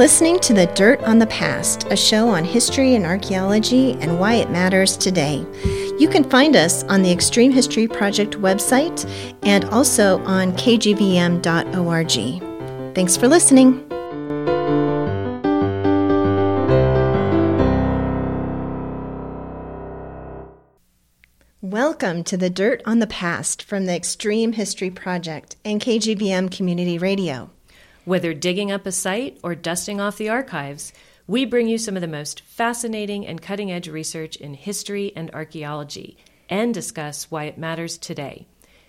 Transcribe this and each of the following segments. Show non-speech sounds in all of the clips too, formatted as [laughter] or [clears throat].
Listening to The Dirt on the Past, a show on history and archaeology and why it matters today. You can find us on the Extreme History Project website and also on kgvm.org. Thanks for listening. Welcome to The Dirt on the Past from the Extreme History Project and KGVM Community Radio. Whether digging up a site or dusting off the archives, we bring you some of the most fascinating and cutting edge research in history and archaeology and discuss why it matters today.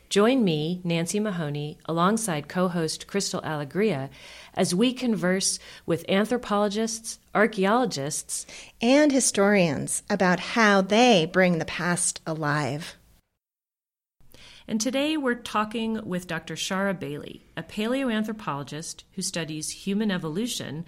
Join me, Nancy Mahoney, alongside co host Crystal Alegria, as we converse with anthropologists, archaeologists, and historians about how they bring the past alive. And today we're talking with Dr. Shara Bailey, a paleoanthropologist who studies human evolution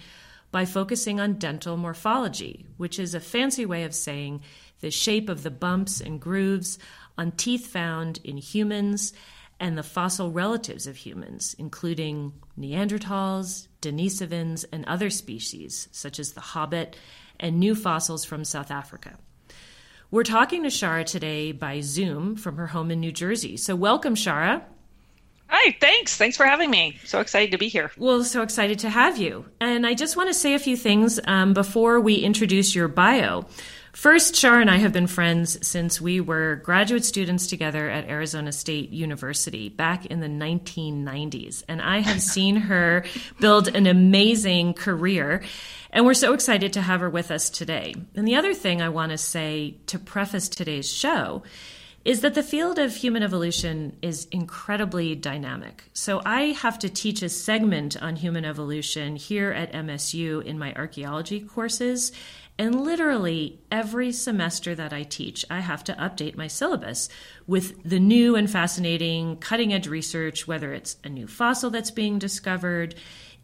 by focusing on dental morphology, which is a fancy way of saying the shape of the bumps and grooves on teeth found in humans and the fossil relatives of humans, including Neanderthals, Denisovans, and other species, such as the hobbit and new fossils from South Africa. We're talking to Shara today by Zoom from her home in New Jersey. So, welcome, Shara. Hi, thanks. Thanks for having me. So excited to be here. Well, so excited to have you. And I just want to say a few things um, before we introduce your bio. First, Shara and I have been friends since we were graduate students together at Arizona State University back in the 1990s. And I have [laughs] seen her build an amazing career. And we're so excited to have her with us today. And the other thing I want to say to preface today's show is that the field of human evolution is incredibly dynamic. So I have to teach a segment on human evolution here at MSU in my archaeology courses. And literally every semester that I teach, I have to update my syllabus with the new and fascinating cutting edge research, whether it's a new fossil that's being discovered,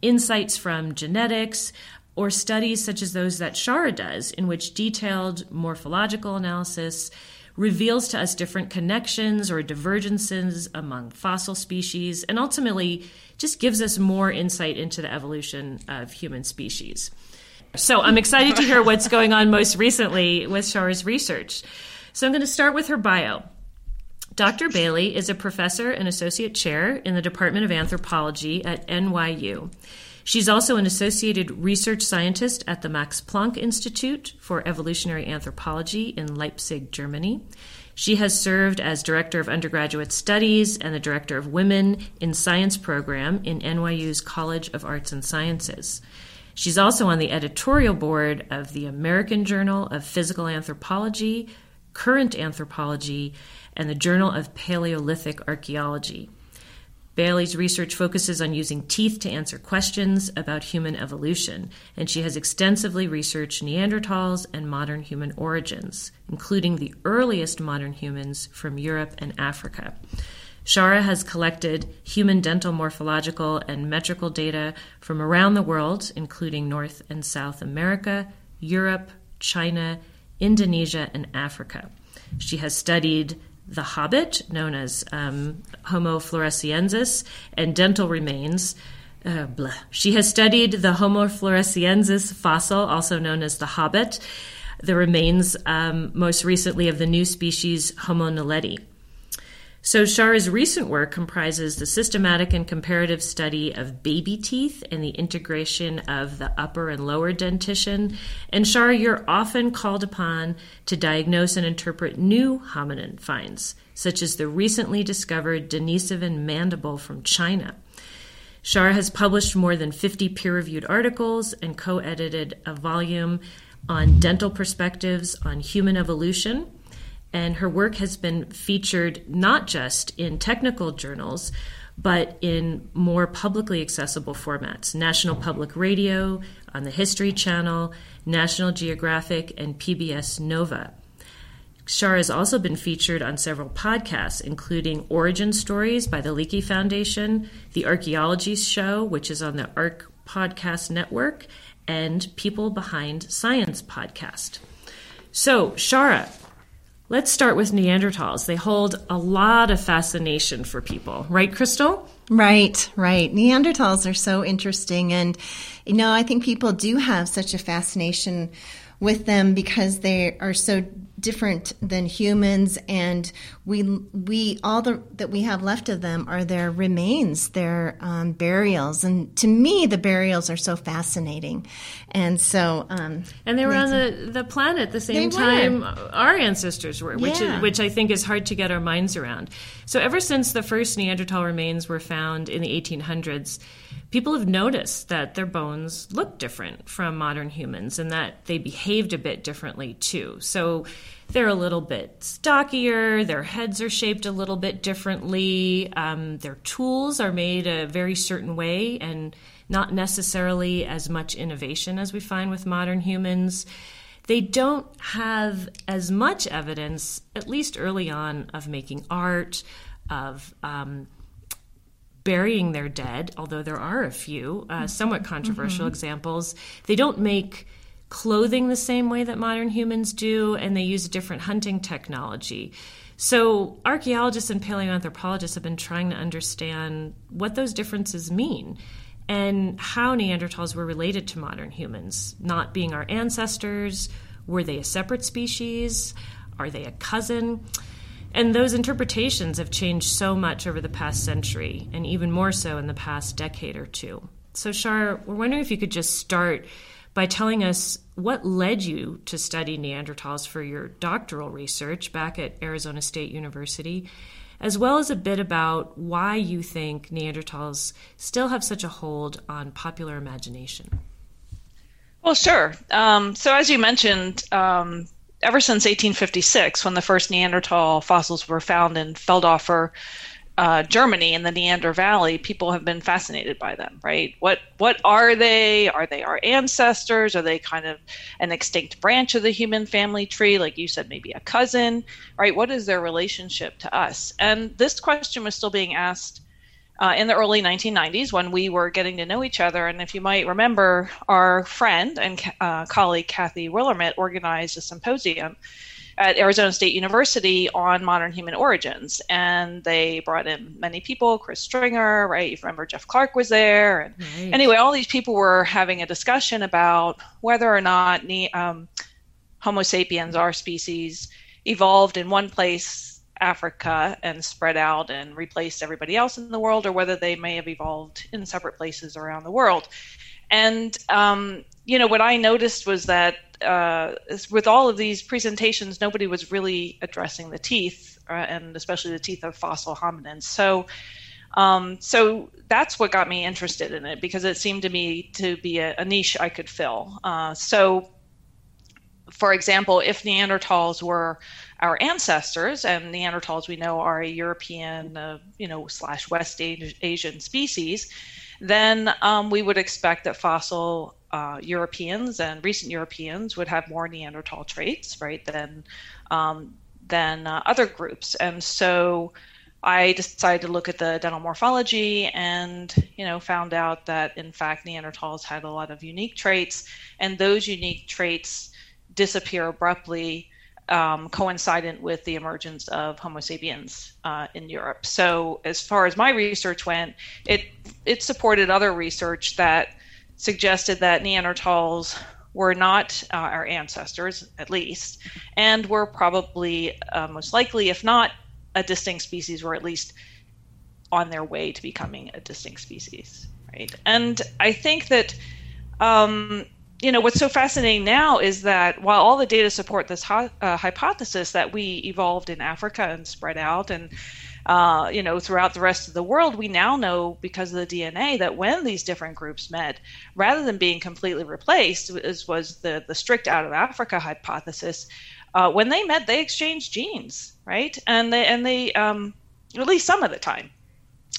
insights from genetics, or studies such as those that Shara does, in which detailed morphological analysis reveals to us different connections or divergences among fossil species, and ultimately just gives us more insight into the evolution of human species. So I'm excited to hear what's going on most recently with Shara's research. So I'm going to start with her bio. Dr. Bailey is a professor and associate chair in the Department of Anthropology at NYU. She's also an associated research scientist at the Max Planck Institute for Evolutionary Anthropology in Leipzig, Germany. She has served as Director of Undergraduate Studies and the Director of Women in Science program in NYU's College of Arts and Sciences. She's also on the editorial board of the American Journal of Physical Anthropology, Current Anthropology, and the Journal of Paleolithic Archaeology. Bailey's research focuses on using teeth to answer questions about human evolution, and she has extensively researched Neanderthals and modern human origins, including the earliest modern humans from Europe and Africa. Shara has collected human dental morphological and metrical data from around the world, including North and South America, Europe, China, Indonesia, and Africa. She has studied the hobbit, known as um, Homo floresiensis, and dental remains. Uh, she has studied the Homo floresiensis fossil, also known as the hobbit, the remains um, most recently of the new species Homo naledi. So, Shara's recent work comprises the systematic and comparative study of baby teeth and the integration of the upper and lower dentition. And Shara, you're often called upon to diagnose and interpret new hominin finds, such as the recently discovered Denisovan mandible from China. Shara has published more than 50 peer reviewed articles and co edited a volume on dental perspectives on human evolution and her work has been featured not just in technical journals, but in more publicly accessible formats National Public Radio, on the History Channel, National Geographic, and PBS Nova. Shara has also been featured on several podcasts, including Origin Stories by the Leakey Foundation, The Archaeology Show, which is on the ARC Podcast Network, and People Behind Science podcast. So, Shara, Let's start with Neanderthals. They hold a lot of fascination for people, right, Crystal? Right, right. Neanderthals are so interesting. And, you know, I think people do have such a fascination with them because they are so different than humans and we we all the, that we have left of them are their remains their um, burials. And to me the burials are so fascinating. And so um, and they were on the, the planet the same time our ancestors were which yeah. is, which I think is hard to get our minds around. So ever since the first Neanderthal remains were found in the 1800s people have noticed that their bones look different from modern humans and that they behaved a bit differently too. So they're a little bit stockier, their heads are shaped a little bit differently, um, their tools are made a very certain way and not necessarily as much innovation as we find with modern humans. They don't have as much evidence, at least early on, of making art, of um, burying their dead, although there are a few uh, somewhat controversial mm-hmm. examples. They don't make clothing the same way that modern humans do, and they use a different hunting technology. So, archaeologists and paleoanthropologists have been trying to understand what those differences mean and how Neanderthals were related to modern humans, not being our ancestors. Were they a separate species? Are they a cousin? And those interpretations have changed so much over the past century, and even more so in the past decade or two. So, Shar, we're wondering if you could just start by telling us what led you to study Neanderthals for your doctoral research back at Arizona State University, as well as a bit about why you think Neanderthals still have such a hold on popular imagination. Well, sure. Um, so, as you mentioned, um, ever since 1856, when the first Neanderthal fossils were found in Feldhofer, uh, Germany in the Neander Valley, people have been fascinated by them, right? What what are they? Are they our ancestors? Are they kind of an extinct branch of the human family tree? Like you said, maybe a cousin, right? What is their relationship to us? And this question was still being asked uh, in the early 1990s when we were getting to know each other. And if you might remember, our friend and uh, colleague Kathy Willermet organized a symposium at Arizona State University on modern human origins. And they brought in many people, Chris Stringer, right? You remember Jeff Clark was there. And right. anyway, all these people were having a discussion about whether or not um, Homo sapiens, our species, evolved in one place Africa and spread out and replaced everybody else in the world, or whether they may have evolved in separate places around the world. And um, you know what I noticed was that uh, with all of these presentations, nobody was really addressing the teeth, uh, and especially the teeth of fossil hominins. So. Um, so that's what got me interested in it because it seemed to me to be a, a niche I could fill. Uh, so, for example, if Neanderthals were our ancestors, and Neanderthals we know are a European, uh, you know, slash West Asian species, then um, we would expect that fossil uh, Europeans and recent Europeans would have more Neanderthal traits, right, than um, than uh, other groups, and so. I decided to look at the dental morphology and, you know, found out that in fact Neanderthals had a lot of unique traits, and those unique traits disappear abruptly um, coincident with the emergence of Homo sapiens uh, in Europe. So, as far as my research went, it it supported other research that suggested that Neanderthals were not uh, our ancestors, at least, and were probably uh, most likely, if not a distinct species, were at least on their way to becoming a distinct species, right? And I think that. Um, you know what's so fascinating now is that while all the data support this uh, hypothesis that we evolved in Africa and spread out and uh, you know throughout the rest of the world, we now know because of the DNA that when these different groups met, rather than being completely replaced, as was the the strict out of Africa hypothesis, uh, when they met, they exchanged genes, right? And they and they um, at least some of the time,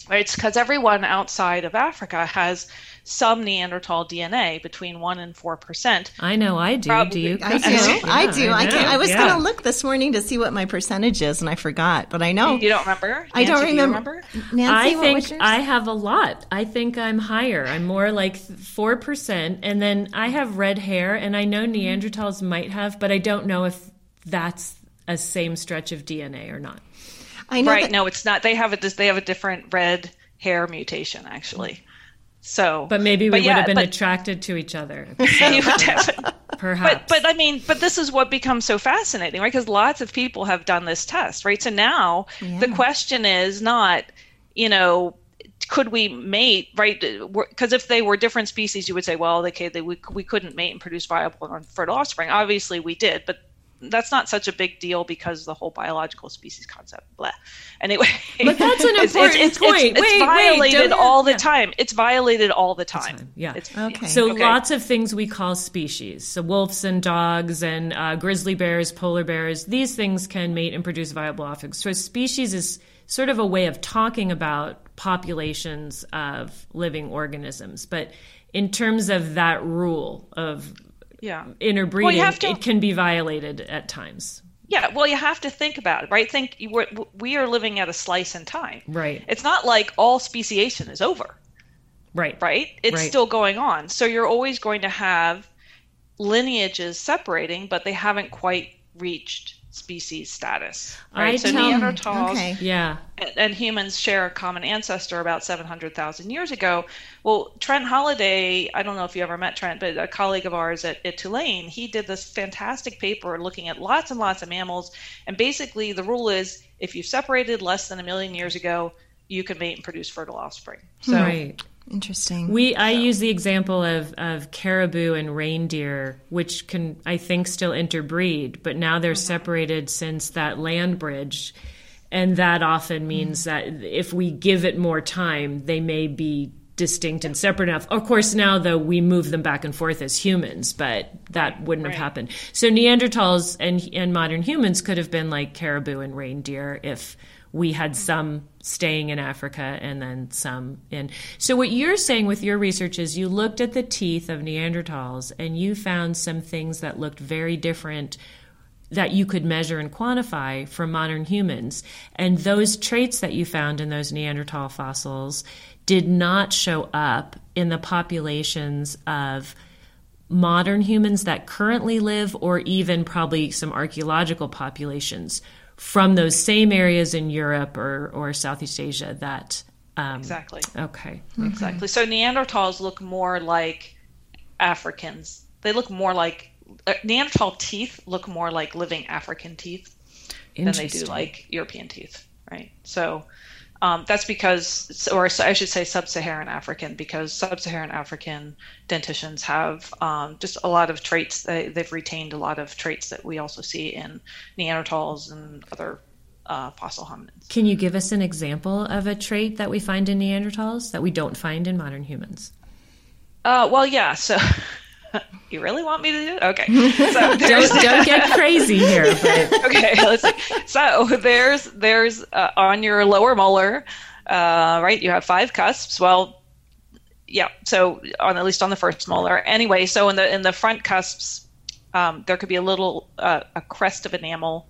right? It's because everyone outside of Africa has some Neanderthal DNA between one and four percent. I know I do. Probably. Do you? I do. Yeah, I do. I, I, I was yeah. going to look this morning to see what my percentage is, and I forgot. But I know you don't remember. Nancy, I don't remember. Do remember? Nancy, I think I have a lot. I think I'm higher. I'm more like four percent, and then I have red hair, and I know Neanderthals might have, but I don't know if that's a same stretch of DNA or not. I know right. That- no, it's not. They have a they have a different red hair mutation actually. So, but maybe we but would yeah, have been but, attracted to each other. So, [laughs] perhaps. But, but I mean, but this is what becomes so fascinating, right? Because lots of people have done this test, right? So now yeah. the question is not, you know, could we mate, right? Because if they were different species, you would say, well, okay, they, we, we couldn't mate and produce viable and fertile offspring. Obviously, we did, but that's not such a big deal because the whole biological species concept. Blah. Anyway, but that's an [laughs] important it's, it's, point. It's, it's wait, violated wait, all the yeah. time. It's violated all the time. time. Yeah. Okay. So okay. lots of things we call species. So wolves and dogs and uh, grizzly bears, polar bears. These things can mate and produce viable offspring. So species is sort of a way of talking about populations of living organisms, but in terms of that rule of yeah. interbreeding, well, to, it can be violated at times. Yeah, well, you have to think about it, right? Think we're, we are living at a slice in time. Right. It's not like all speciation is over. Right. Right? It's right. still going on. So you're always going to have lineages separating, but they haven't quite reached species status. Right. I so tell, Neanderthals okay. yeah. And, and, humans share a common ancestor about 700,000 years ago. Well, Trent Holliday, I don't know if you ever met Trent, but a colleague of ours at, at Tulane, he did this fantastic paper looking at lots and lots of mammals. And basically, the rule is if you separated less than a million years ago, you can mate and produce fertile offspring. So, right. Interesting. We I use the example of of caribou and reindeer, which can I think still interbreed, but now they're mm-hmm. separated since that land bridge, and that often means mm-hmm. that if we give it more time, they may be distinct and separate enough. Of course, now though we move them back and forth as humans, but that wouldn't right. have happened. So Neanderthals and and modern humans could have been like caribou and reindeer if we had some staying in Africa and then some in. So, what you're saying with your research is you looked at the teeth of Neanderthals and you found some things that looked very different that you could measure and quantify from modern humans. And those traits that you found in those Neanderthal fossils did not show up in the populations of modern humans that currently live, or even probably some archaeological populations from those same areas in Europe or, or Southeast Asia that. Um, exactly. Okay. Exactly. So Neanderthals look more like Africans. They look more like uh, Neanderthal teeth look more like living African teeth than they do like European teeth, right? So um, that's because, or I should say, sub-Saharan African, because sub-Saharan African dentitions have um, just a lot of traits. They, they've retained a lot of traits that we also see in Neanderthals and other uh, fossil hominids. Can you give us an example of a trait that we find in Neanderthals that we don't find in modern humans? Uh, well, yeah. So [laughs] [laughs] you really want me to do it? Okay. [laughs] So don't, don't get [laughs] crazy here. But... okay, let's see. So there's there's uh, on your lower molar, uh, right? You have five cusps. Well, yeah. So on at least on the first molar. Anyway, so in the in the front cusps, um, there could be a little uh, a crest of enamel,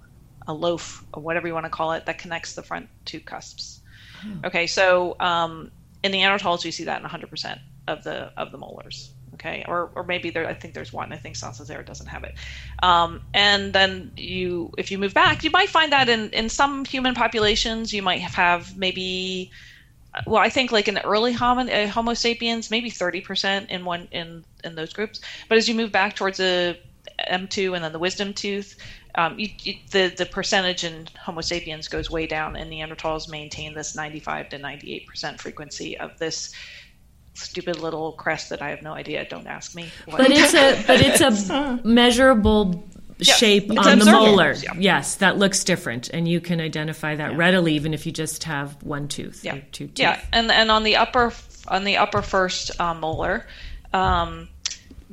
a loaf, or whatever you want to call it, that connects the front two cusps. Oh. Okay, so um, in the Neanderthals, you see that in 100% of the of the molars okay? Or or maybe there i think there's one. I think Saint-Césaire doesn't have it. Um, and then you if you move back you might find that in in some human populations you might have maybe well i think like in the early homo, uh, homo sapiens maybe 30% in one in in those groups. But as you move back towards the m2 and then the wisdom tooth um, you, you, the the percentage in Homo sapiens goes way down, and Neanderthals maintain this 95 to 98 percent frequency of this stupid little crest that I have no idea. Don't ask me. What. But it's a but it's a [laughs] measurable yes, shape on the molar. Yeah. Yes, that looks different, and you can identify that yeah. readily, even if you just have one tooth. Yeah, two teeth. Yeah, and and on the upper on the upper first uh, molar. Um,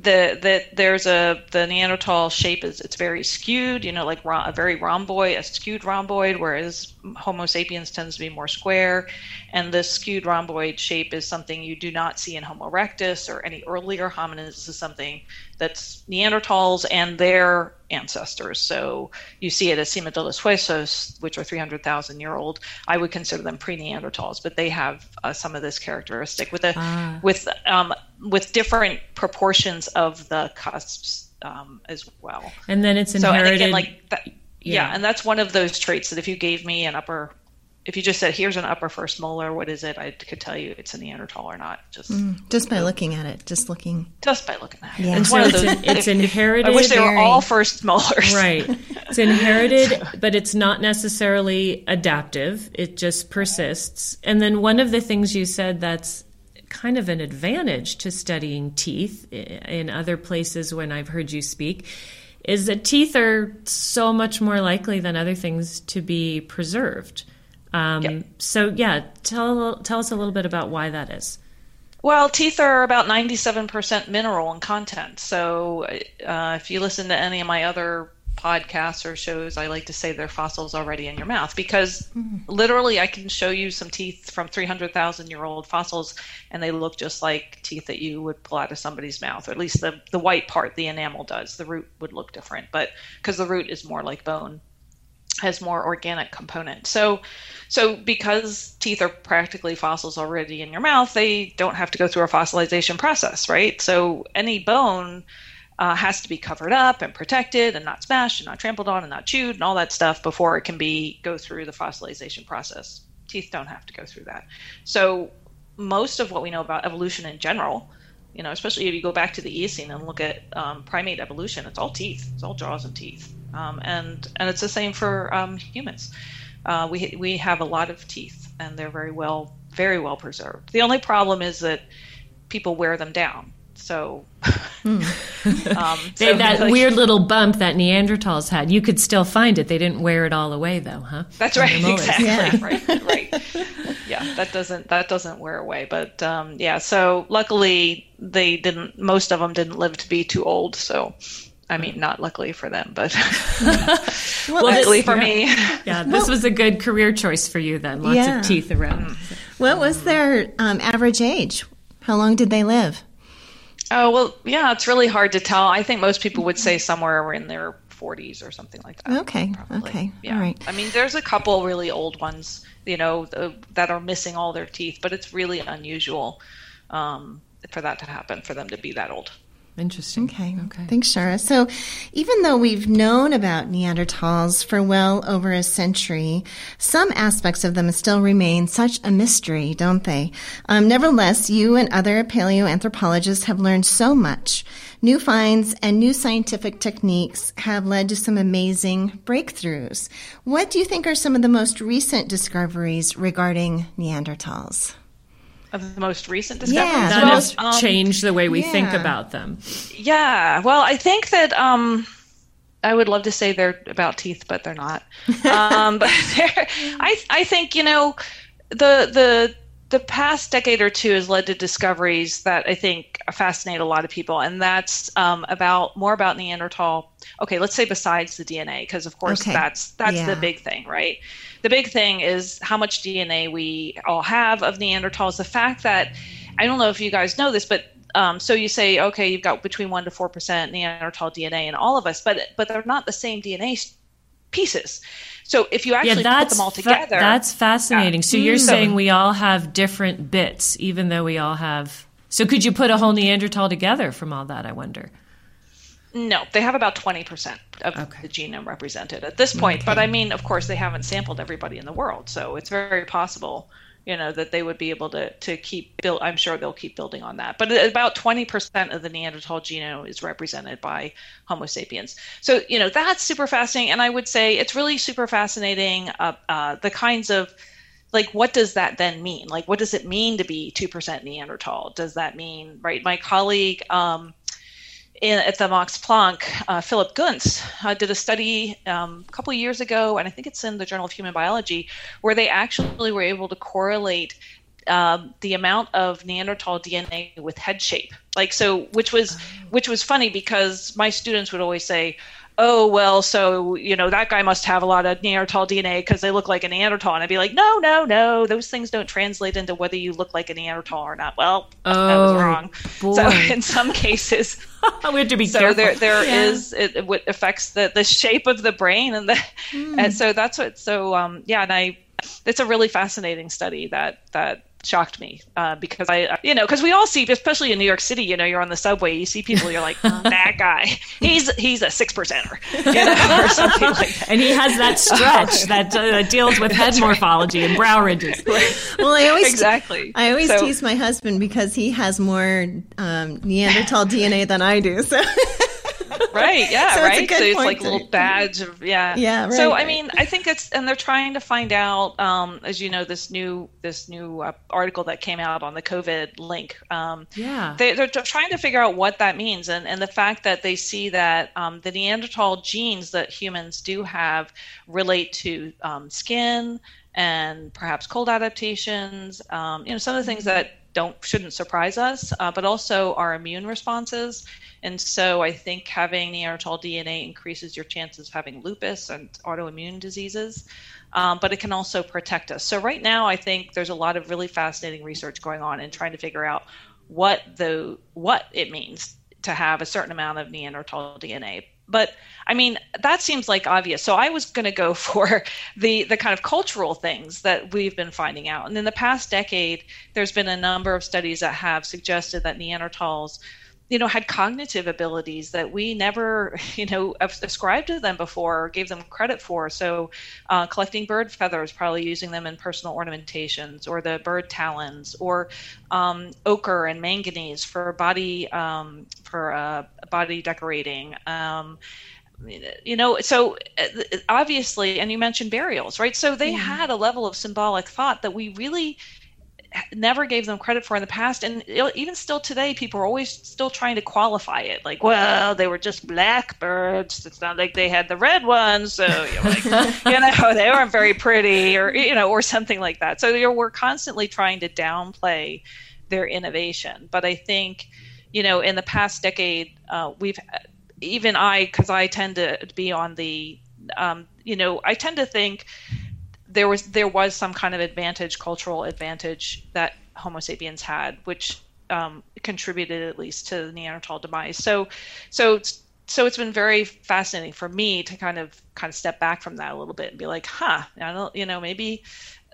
the that there's a the Neanderthal shape is it's very skewed, you know, like a very rhomboid, a skewed rhomboid, whereas Homo sapiens tends to be more square, and this skewed rhomboid shape is something you do not see in Homo erectus or any earlier hominids. This is something that's Neanderthals and their ancestors. So you see it as Sima de los Huesos, which are 300,000 year old. I would consider them pre-Neanderthals, but they have uh, some of this characteristic with a ah. with um, with different proportions of the cusps um, as well. And then it's inherited. So, again, like that, yeah. yeah. and that's one of those traits that if you gave me an upper if you just said here's an upper first molar what is it? I could tell you it's a neanderthal or not. Just mm, just by looking at it just looking. Just by looking at it. Yeah. it's, so it's, those, it's inherited i wish they were all first molars. Right. It's inherited but it's not necessarily adaptive. It just persists. And then one of the things you said that's kind of an advantage to studying teeth in other places when i've heard you speak is that teeth are so much more likely than other things to be preserved um, yep. So yeah, tell tell us a little bit about why that is. Well, teeth are about 97% mineral in content. So uh, if you listen to any of my other podcasts or shows, I like to say they're fossils already in your mouth because mm-hmm. literally I can show you some teeth from 300,000 year old fossils and they look just like teeth that you would pull out of somebody's mouth, or at least the, the white part, the enamel does. The root would look different, but because the root is more like bone has more organic component. So, so because teeth are practically fossils already in your mouth, they don't have to go through a fossilization process, right? So any bone uh, has to be covered up and protected and not smashed and not trampled on and not chewed and all that stuff before it can be go through the fossilization process. Teeth don't have to go through that. So most of what we know about evolution in general, you know, especially if you go back to the Eocene and look at um, primate evolution, it's all teeth. It's all jaws and teeth um, and and it's the same for um, humans. Uh, we we have a lot of teeth, and they're very well very well preserved. The only problem is that people wear them down. So, mm. [laughs] um, so that like, weird little bump that Neanderthals had, you could still find it. They didn't wear it all away, though, huh? That's right. [laughs] Exactly. Yeah. right. Right. Yeah, that doesn't that doesn't wear away. But um, yeah, so luckily they didn't. Most of them didn't live to be too old. So I mean, not luckily for them, but [laughs] well, luckily for yeah. me. Yeah, this well, was a good career choice for you then. Lots yeah. of teeth around. What was their um, average age? How long did they live? Oh, well, yeah, it's really hard to tell. I think most people would say somewhere in their 40s or something like that. Okay. Probably. Okay. Yeah. All right. I mean, there's a couple really old ones, you know, uh, that are missing all their teeth, but it's really unusual um, for that to happen, for them to be that old. Interesting. Okay. Okay. Thanks, Shara. So, even though we've known about Neanderthals for well over a century, some aspects of them still remain such a mystery, don't they? Um, nevertheless, you and other paleoanthropologists have learned so much. New finds and new scientific techniques have led to some amazing breakthroughs. What do you think are some of the most recent discoveries regarding Neanderthals? Of the most recent discoveries. Yeah, well, has um, changed the way we yeah. think about them. Yeah, well, I think that um, I would love to say they're about teeth, but they're not. um, but [laughs] I, I think you know, the the the past decade or two has led to discoveries that I think fascinate a lot of people, and that's um, about more about Neanderthal. Okay, let's say besides the DNA, because of course okay. that's that's yeah. the big thing, right? The big thing is how much DNA we all have of Neanderthals. The fact that I don't know if you guys know this, but um, so you say, okay, you've got between one to four percent Neanderthal DNA in all of us, but but they're not the same DNA pieces. So if you actually yeah, put them all together, fa- that's fascinating. Yeah. So you're mm. saying we all have different bits, even though we all have. So could you put a whole Neanderthal together from all that? I wonder. No, they have about 20% of okay. the genome represented at this point. Okay. But I mean, of course, they haven't sampled everybody in the world. So it's very possible you know that they would be able to to keep build i'm sure they'll keep building on that but about 20% of the neanderthal genome is represented by homo sapiens so you know that's super fascinating and i would say it's really super fascinating uh, uh, the kinds of like what does that then mean like what does it mean to be 2% neanderthal does that mean right my colleague um, in, at the Max Planck, uh, Philipp Gunz uh, did a study um, a couple of years ago, and I think it's in the Journal of Human Biology, where they actually were able to correlate um, the amount of Neanderthal DNA with head shape. Like so, which was oh. which was funny because my students would always say, oh well so you know that guy must have a lot of neanderthal dna because they look like a neanderthal and i'd be like no no no those things don't translate into whether you look like a neanderthal or not well oh, that was wrong boy. so [laughs] in some cases [laughs] we have to be so careful. there there yeah. is it, it affects the the shape of the brain and the mm. and so that's what so um yeah and i it's a really fascinating study that that shocked me uh, because I, you know, because we all see, especially in New York City, you know, you're on the subway, you see people, you're like, that guy, he's he's a six percenter, you know, or something like that. And he has that stretch [laughs] that uh, deals with head morphology and brow ridges. [laughs] Well, I always exactly. I always So- tease my husband because he has more um, Neanderthal [laughs] DNA than I do. So right yeah So it's right? Good so it's like a little badge of yeah. Yeah, so right. i mean i think it's and they're trying to find out um, as you know this new this new uh, article that came out on the covid link um, Yeah. they, they're trying to figure out what that means. And, and the fact that they see that um, the neanderthal genes that humans do have relate to um, skin and perhaps cold adaptations um, you know some of the things that don't shouldn't surprise us uh, but also our immune responses and so i think having neanderthal dna increases your chances of having lupus and autoimmune diseases um, but it can also protect us so right now i think there's a lot of really fascinating research going on and trying to figure out what the what it means to have a certain amount of Neanderthal DNA. But I mean, that seems like obvious. So I was going to go [laughs] for the the kind of cultural things that we've been finding out. And in the past decade, there's been a number of studies that have suggested that Neanderthals you know had cognitive abilities that we never [laughs] you know ascribed to them before or gave them credit for. So uh, collecting bird feathers probably using them in personal ornamentations or the bird talons or um, ochre and manganese for body um, for uh, body decorating. Um, you know so uh, obviously and you mentioned burials right? So they had a level of symbolic thought that we really never gave them credit for in the past. And even still today people are always still trying to qualify it. Like well they were just blackbirds. It's not like they had the red ones. So you know, like, [laughs] you know they weren't very pretty or you know or something like that. So you know, we're constantly trying to downplay their innovation. But i think you know in the past decade uh, we've even i because i tend to be on the um, you know i tend to think there was there was some kind of advantage, cultural advantage that Homo sapiens had, which um, contributed at least to the Neanderthal demise. So, so it's- so it's been very fascinating for me to kind of kind of step back from that a little bit and be like, huh, I don't, you know, maybe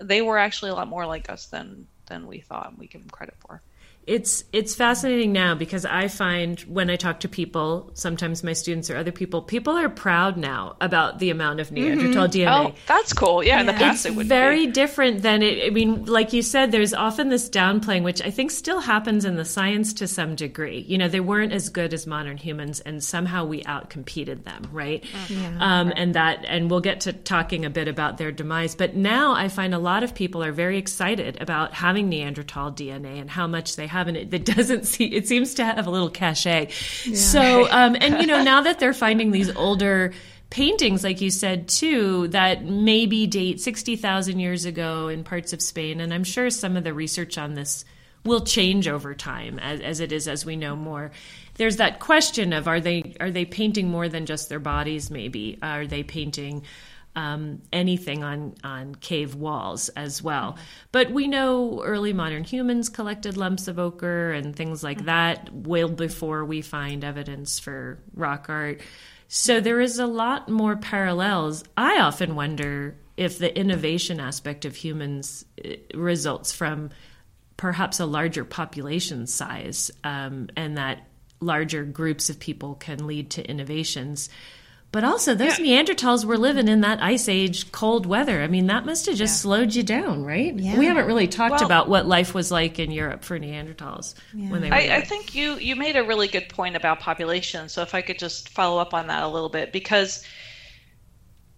they were actually a lot more like us than than we thought and we give them credit for. It's it's fascinating now because I find when I talk to people, sometimes my students or other people, people are proud now about the amount of Neanderthal DNA. Oh, that's cool. Yeah, in the past it's it would very be. different than it. I mean, like you said, there's often this downplaying, which I think still happens in the science to some degree. You know, they weren't as good as modern humans, and somehow we outcompeted them, right? Um, and that, and we'll get to talking a bit about their demise. But now I find a lot of people are very excited about having Neanderthal DNA and how much they it, it doesn't [laughs] see. It seems to have a little cachet. So, um, and you know, now that they're finding these older paintings, like you said too, that maybe date 60,000 years ago in parts of Spain. And I'm sure some of the research on this will change over time as, as it is as we know more. There's that question of are they are they painting more than just their bodies? Maybe are they painting um, anything on on cave walls as well? But we know early modern humans collected lumps of ochre and things like that well before we find evidence for rock art. So there is a lot more parallels. I often wonder if the innovation aspect of humans eh, results from perhaps a larger population size um, and that larger groups of people can lead to innovations. But also, those Neanderthals were living in that ice age cold weather. I mean, that must have just slowed you down, right? Yeah. We haven't really talked Well- about what life was like in Europe for Neanderthals when they were I, I think you you made a really good point about population. So if I could just follow up on that a little bit, because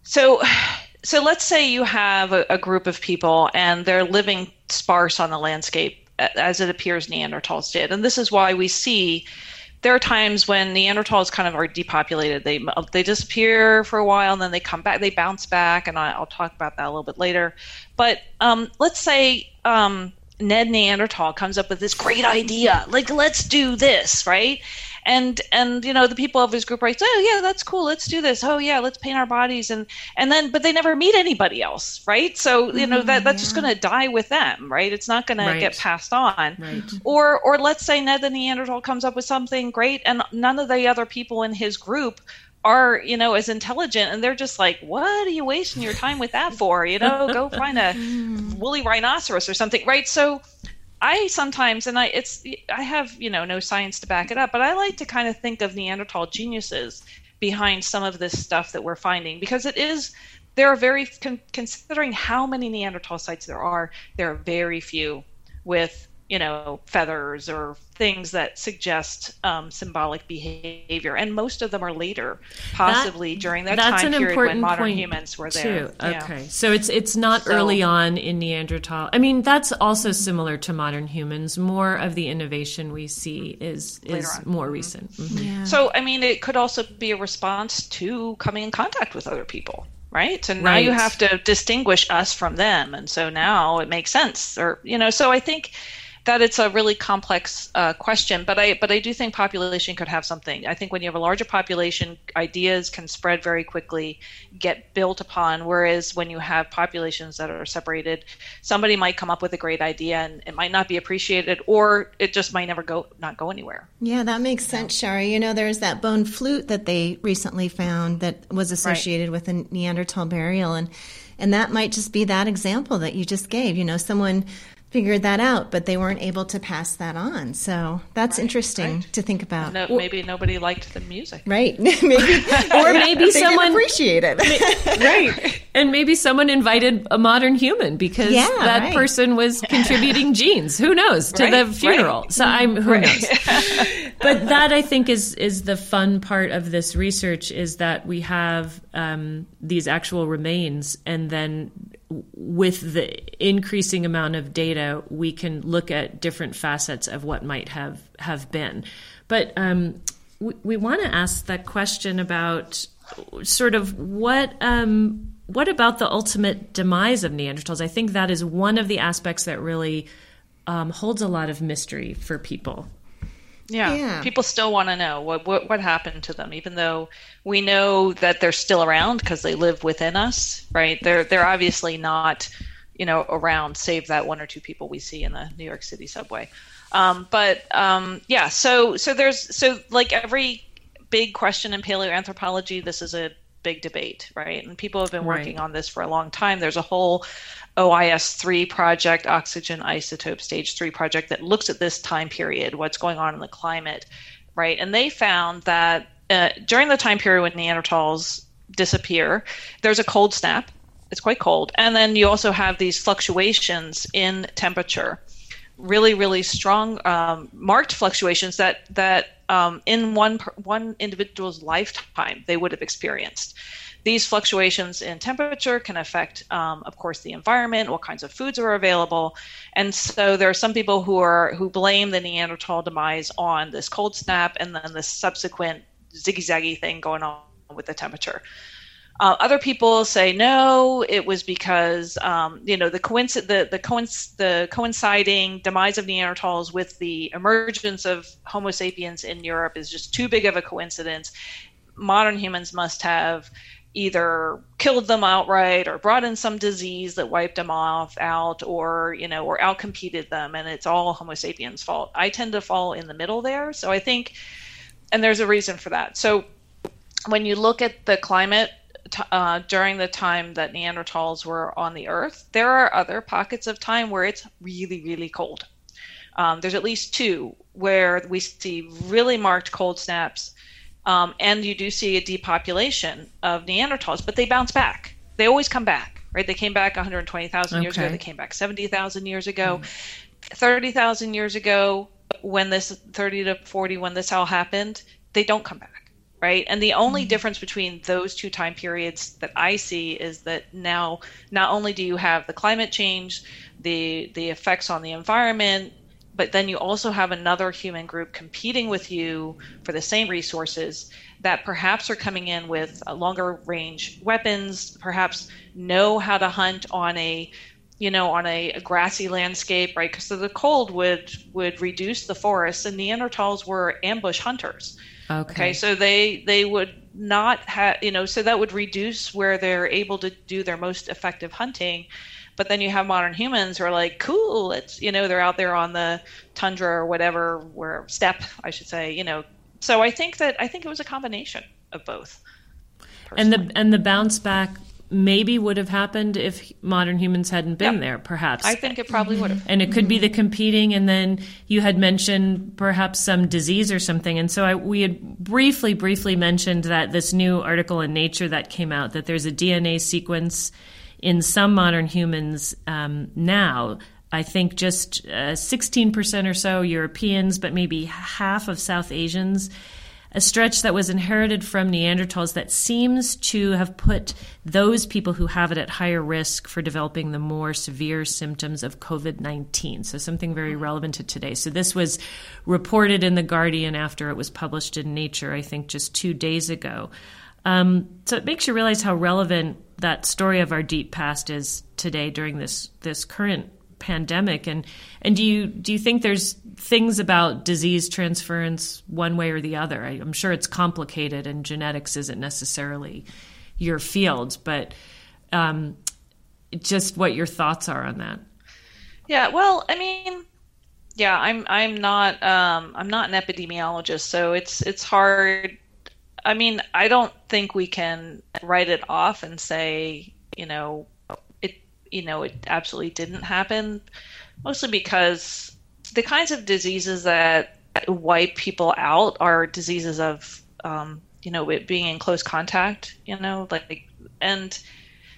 so so let's say you have a, a group of people and they're living sparse on the landscape as it appears Neanderthals did, and this is why we see there are times when Neanderthals kind of are depopulated. They they disappear for a while and then they come back. They bounce back, and I, I'll talk about that a little bit later. But um, let's say um, Ned Neanderthal comes up with this great idea, like let's do this, right? And and you know the people of his group are like, oh yeah, that's cool, let's do this. Oh yeah, let's paint our bodies, and and then but they never meet anybody else, right? So you know that that's just mm-hmm. going to die with them, right? It's not going Right. to get passed on. Right. Or or let's say Ned the Neanderthal comes up with something great, and none of the other people in his group are you know as intelligent and they're just like what are you wasting your time with that for you know go find a [laughs] mm-hmm. woolly rhinoceros or something right so i sometimes and i it's i have you know no science to back it up but i like to kind of think of neanderthal geniuses behind some of this stuff that we're finding because it is there are very con- considering how many neanderthal sites there are there are very few with you know, feathers or things that suggest um, symbolic behavior, and most of them are later, possibly that, during that time period when modern humans were there. Too. Okay, yeah. so it's it's not so, early on in Neanderthal. I mean, that's also similar to modern humans. More of the innovation we see is is more mm-hmm. recent. Mm-hmm. Yeah. So, I mean, it could also be a response to coming in contact with other people right? So now you have to distinguish us from them, and so now it makes sense, or you know. So I think that it's a really complex uh, question, but I but I do think population could have something. I think when you have a larger population, ideas can spread very quickly, get built upon. Whereas when you have populations that are separated, somebody might come up with a great idea and it might not be appreciated, or it just might never go not go anywhere. Yeah, that makes sense, Shari. You know, there's that bone flute that they recently found that was associated right. with a Neanderthal burial, and and that might just be that example that you just gave. You know, someone figured that out, but they weren't able to pass that on. So that's right, interesting right. to think about. No, maybe nobody liked the music. Right. [laughs] maybe, [laughs] or maybe someone appreciated it. [laughs] right. And maybe someone invited a modern human because yeah, that right. person was contributing genes. Who knows to the funeral? So I'm who knows. but that I think is is the fun part of this research is that we have um, these actual remains, and then with the increasing amount of data, we can look at different facets of what might have have been. But um, we, we want to ask that question about sort of what um, what about the ultimate demise of Neanderthals? I think that is one of the aspects that really um, holds a lot of mystery for people. Yeah. yeah. People still want to know what, what what happened to them, even though we know that they're still around because they live within us, right? They're they're obviously not, you know, around, save that one or two people we see in the New York City subway. Um, but um, yeah, so so there's so like every big question in paleoanthropology, this is a big debate, right? And people have been working right. on this for a long time. There's a whole OIS 3 project, Oxygen Isotope Stage 3 project, that looks at this time period, what's going on in the climate, right? And they found that uh, during the time period when Neanderthals disappear, there's a cold snap. It's quite cold. And then you also have these fluctuations in temperature, really, really strong, um, marked fluctuations that, that um, in one, one individual's lifetime they would have experienced. These fluctuations in temperature can affect, um, of course, the environment, what kinds of foods are available, and so there are some people who are who blame the Neanderthal demise on this cold snap and then the subsequent ziggy-zaggy thing going on with the temperature. Uh, other people say no, it was because um, you know the, coinc- the, the, coinc- the coinciding demise of Neanderthals with the emergence of Homo sapiens in Europe is just too big of a coincidence. Modern humans must have either killed them outright or brought in some disease that wiped them off out or you know or outcompeted them and it's all homo sapiens fault i tend to fall in the middle there so i think and there's a reason for that so when you look at the climate uh, during the time that neanderthals were on the earth there are other pockets of time where it's really really cold um, there's at least two where we see really marked cold snaps um, and you do see a depopulation of Neanderthals, but they bounce back. They always come back, right? They came back 120,000 okay. years ago. They came back 70,000 years ago. Mm. 30,000 years ago, when this 30 to 40, when this all happened, they don't come back, right? And the only mm. difference between those two time periods that I see is that now not only do you have the climate change, the the effects on the environment, but then you also have another human group competing with you for the same resources that perhaps are coming in with longer range weapons, perhaps know how to hunt on a you know on a, a grassy landscape right because the cold would would reduce the forests and neanderthals were ambush hunters okay, okay so they they would not have you know so that would reduce where they're able to do their most effective hunting but then you have modern humans who are like, cool, it's, you know, they're out there on the tundra or whatever, where steppe I should say, you know. So I think that, I think it was a combination. of both. Personally. And the and the bounce back maybe would have happened if modern humans hadn't been yep. there, perhaps. I think it probably would have. And it could be the competing, and then you had mentioned perhaps some disease or something. And so I, we had briefly, briefly mentioned that this new article in Nature that came out that there's a DNA sequence in some modern humans um, now. I think just uh, 16% or so Europeans, but maybe half of South Asians a stretch that was inherited from Neanderthals that seems to have put those people who have it at higher risk for developing the more severe symptoms of COVID 19. So, something very mm-hmm. relevant to today. So, this was reported in The Guardian after it was published in Nature, I think just two days ago. Um, so, it makes you realize how relevant that story of our deep past is today during this, this current pandemic and and do you do you think there's things about disease transference one way or the other. I, am sure it's complicated and genetics isn't necessarily your field but um, just what your thoughts are on that. Yeah well i mean yeah i'm i'm not um, i'm not an epidemiologist so it's it's hard. I mean i don't think we can write it off and say you know it you know it absolutely didn't happen, mostly because the kinds of diseases that wipe people out are diseases of um, you know it being in close contact. You know, like and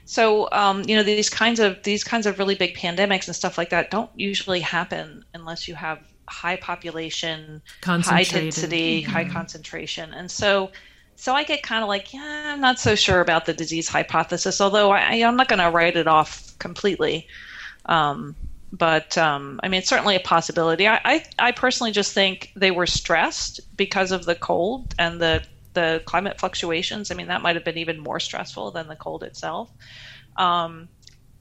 so um, you know these kinds of these kinds of really big pandemics and stuff like that don't usually happen unless you have high population, high density, mm-hmm. high concentration, and so so I get kind of like, yeah, I'm not so sure about the disease hypothesis, although I, am not going to write it off completely. Um, but um, I mean, it's certainly a possibility. I, I, I, personally just think they were stressed because of the cold and the, the climate fluctuations. I mean, that might have been even more stressful than the cold itself. Um,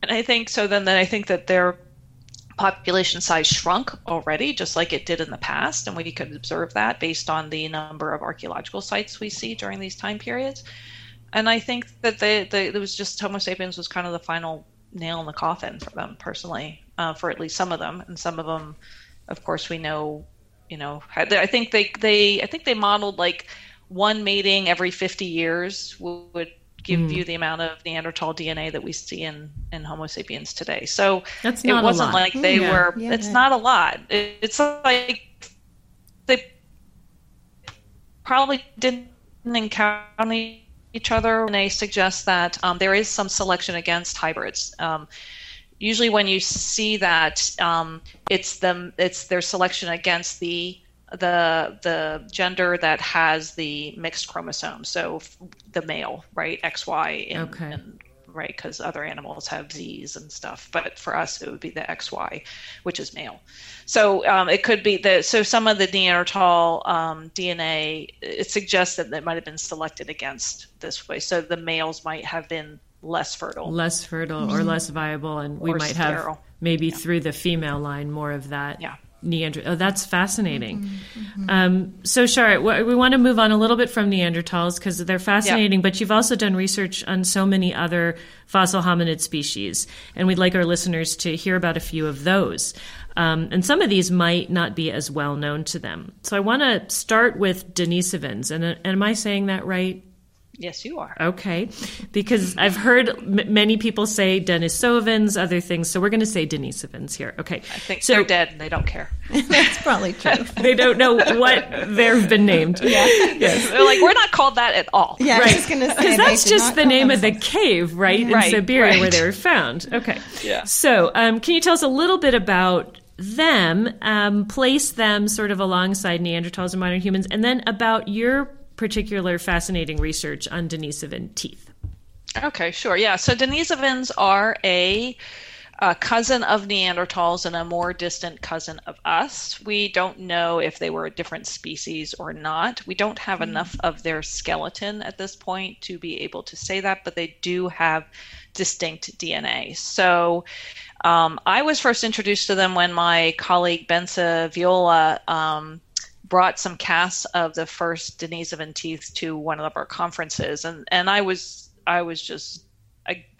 and I think so. Then, then I think that they're population size shrunk already, just like it did in the past, and we could observe that based on the number of archaeological sites we see during these time periods. And I think that they, they it was just Homo sapiens was kind of the final nail in the coffin for them personally, uh, for at least some of them, and some of them, of course, we know, you know, I think they they I think they modeled like one mating every 50 years would give mm. you the amount of Neanderthal DNA that we see in, in Homo sapiens today. So That's it wasn't like they yeah. were, yeah, it's yeah. not a lot. It's like they probably didn't encounter each other. And they suggest that um, there is some selection against hybrids. Um, usually when you see that, um, it's them, it's their selection against the the the gender that has the mixed chromosome. So the male right? Xy in, okay. In, right because other animals have z's and stuff. But for us it would be the xy which is male. So um, it could be that so some of the neanderthal um, dna it suggests that it might have been selected against this way. So the males might have been less fertile less fertile mm-hmm. or less viable and we might sterile. have maybe yeah. through the female line more of that yeah Neanderthal. Oh, that's fascinating. Mm-hmm, mm-hmm. Um, so, Shar, we want to move on a little bit from Neanderthals because they're fascinating, yep. but you've also done research on so many other fossil hominid species, and we'd like our listeners to hear about a few of those. Um, and some of these might not be as well known to them. So, I want to start with Denisovans. And, and am I saying that right? Yes, you are. Okay. Because I've heard m- many people say Denisovans, other things. So we're going to say Denisovans here. Okay. I think so, they're dead and they don't care. [laughs] That's probably true. [laughs] they don't know what they've been named. Yeah. Yes. They're like, we're not called that at all. Yeah, right. Because that's just the name of the cave, right? In right, Siberia right. where they were found. Okay. Yeah. So um, can you tell us a little bit about them, um, place them sort of alongside Neanderthals and modern humans, and then about your particular fascinating research on Denisovan teeth. Okay, sure. Yeah. So Denisovans are a, a, cousin of Neanderthals and a more distant cousin of us. We don't know if they were a different species or not. We don't have mm-hmm. enough of their skeleton at this point to be able to say that, but they do have distinct DNA. So um, I was first introduced to them when my colleague Bence Viola um, brought some casts of the first Denisovan teeth to one of our conferences, and and I was I was just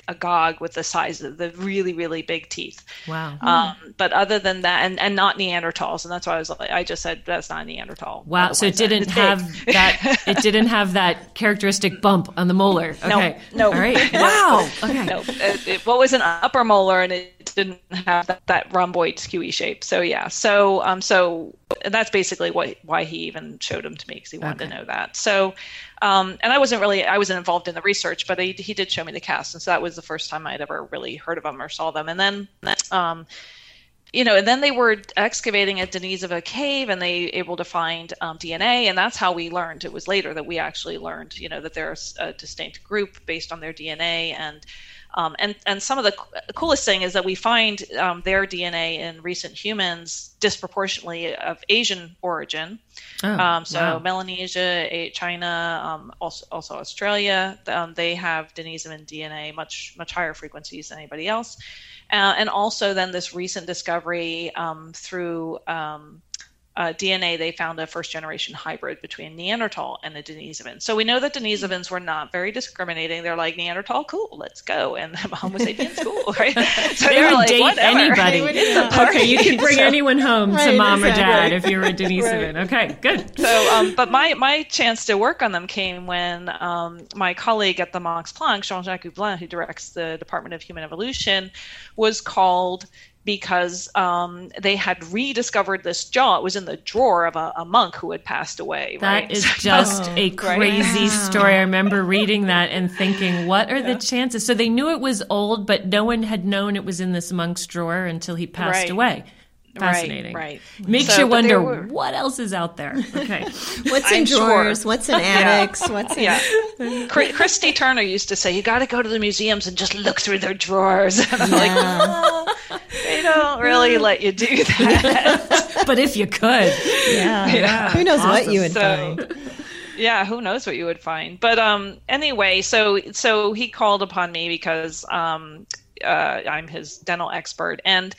agog with the size of the really really big teeth. Wow. Um, but other than that, and, and not Neanderthals, and that's why I was like, I just said that's not Neanderthal. Wow. So it didn't have that. It [laughs] didn't have that characteristic bump on the molar. Okay. No. no. All right. [laughs] Wow. Okay. No. It, it, what was an upper molar, and it didn't have that, that rhomboid skewy shape. So yeah. So um. So that's basically what why he even showed them to me because he wanted okay. to know that. So um, and I wasn't really, I wasn't involved in the research, but he, he did show me the cast. And so that was the first time I'd ever really heard of them or saw them. And then, um, you know, and then they were excavating at Denisova cave and they able to find um, DNA. And that's how we learned. It was later that we actually learned, you know, that there's a distinct group based on their DNA. And um, and and some of the coolest thing is that we find um, their DNA in recent humans disproportionately of Asian origin. Oh, um, so wow. Melanesia, China, um, also, also Australia, um, they have Denisovan DNA much much higher frequencies than anybody else. Uh, and also then this recent discovery um, through uh, DNA, they found a first generation hybrid between Neanderthal and the Denisovan. So we know that Denisovans were not very discriminating. They're like Neanderthal, cool, let's go, and the Homo [laughs] sapiens, cool, right? [laughs] So they would like, date Whatever. anybody. [laughs] Would, yeah. Okay, you could bring so, anyone home right, to mom exactly. or dad if you were a Denisovan. right. Okay, good. So, um, but my my chance to work on them came when um, my colleague at the Max Planck, Jean-Jacques Hublin, who directs the Department of Human Evolution, was called because um, they had rediscovered this jaw. It was in the drawer of a, a monk who had passed away. That right? is [laughs] just a crazy right? story. I remember reading that and thinking, what are yeah. the chances? So they knew it was old, but no one had known it was in this monk's drawer until he passed right. away. Fascinating. Right. right. Makes so, you wonder were... what else is out there. Okay. [laughs] what's in drawers? Sure. What's in attics? yeah. What's in... yeah. [laughs] Christy Turner used to say, "You got to go to the museums and just look through their drawers." [laughs] And I'm yeah. like, oh, they don't really let you do that. but if you could, yeah, yeah. Who knows awesome. what you would so, find? yeah who knows what you would find but um anyway so so he called upon me because um uh, i'm his dental expert and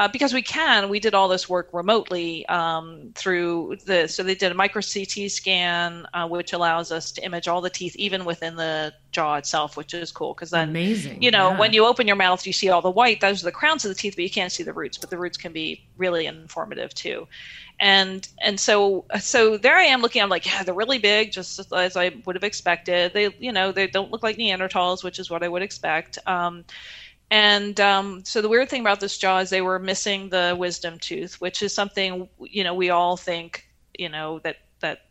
uh, because we can, we did all this work remotely um, through the. So they did a micro CT scan, uh, which allows us to image all the teeth, even within the jaw itself, which is cool because then, amazing. You know, yeah. when you open your mouth, you see all the white. Those are the crowns of the teeth, but you can't see the roots. But the roots can be really informative too. And and so so there I am looking. I'm like, yeah, they're really big, just as I would have expected. They, you know, they don't look like Neanderthals, which is what I would expect. Um, and um, so the weird thing about this jaw is they were missing the wisdom tooth, which is something you know we all think you know that that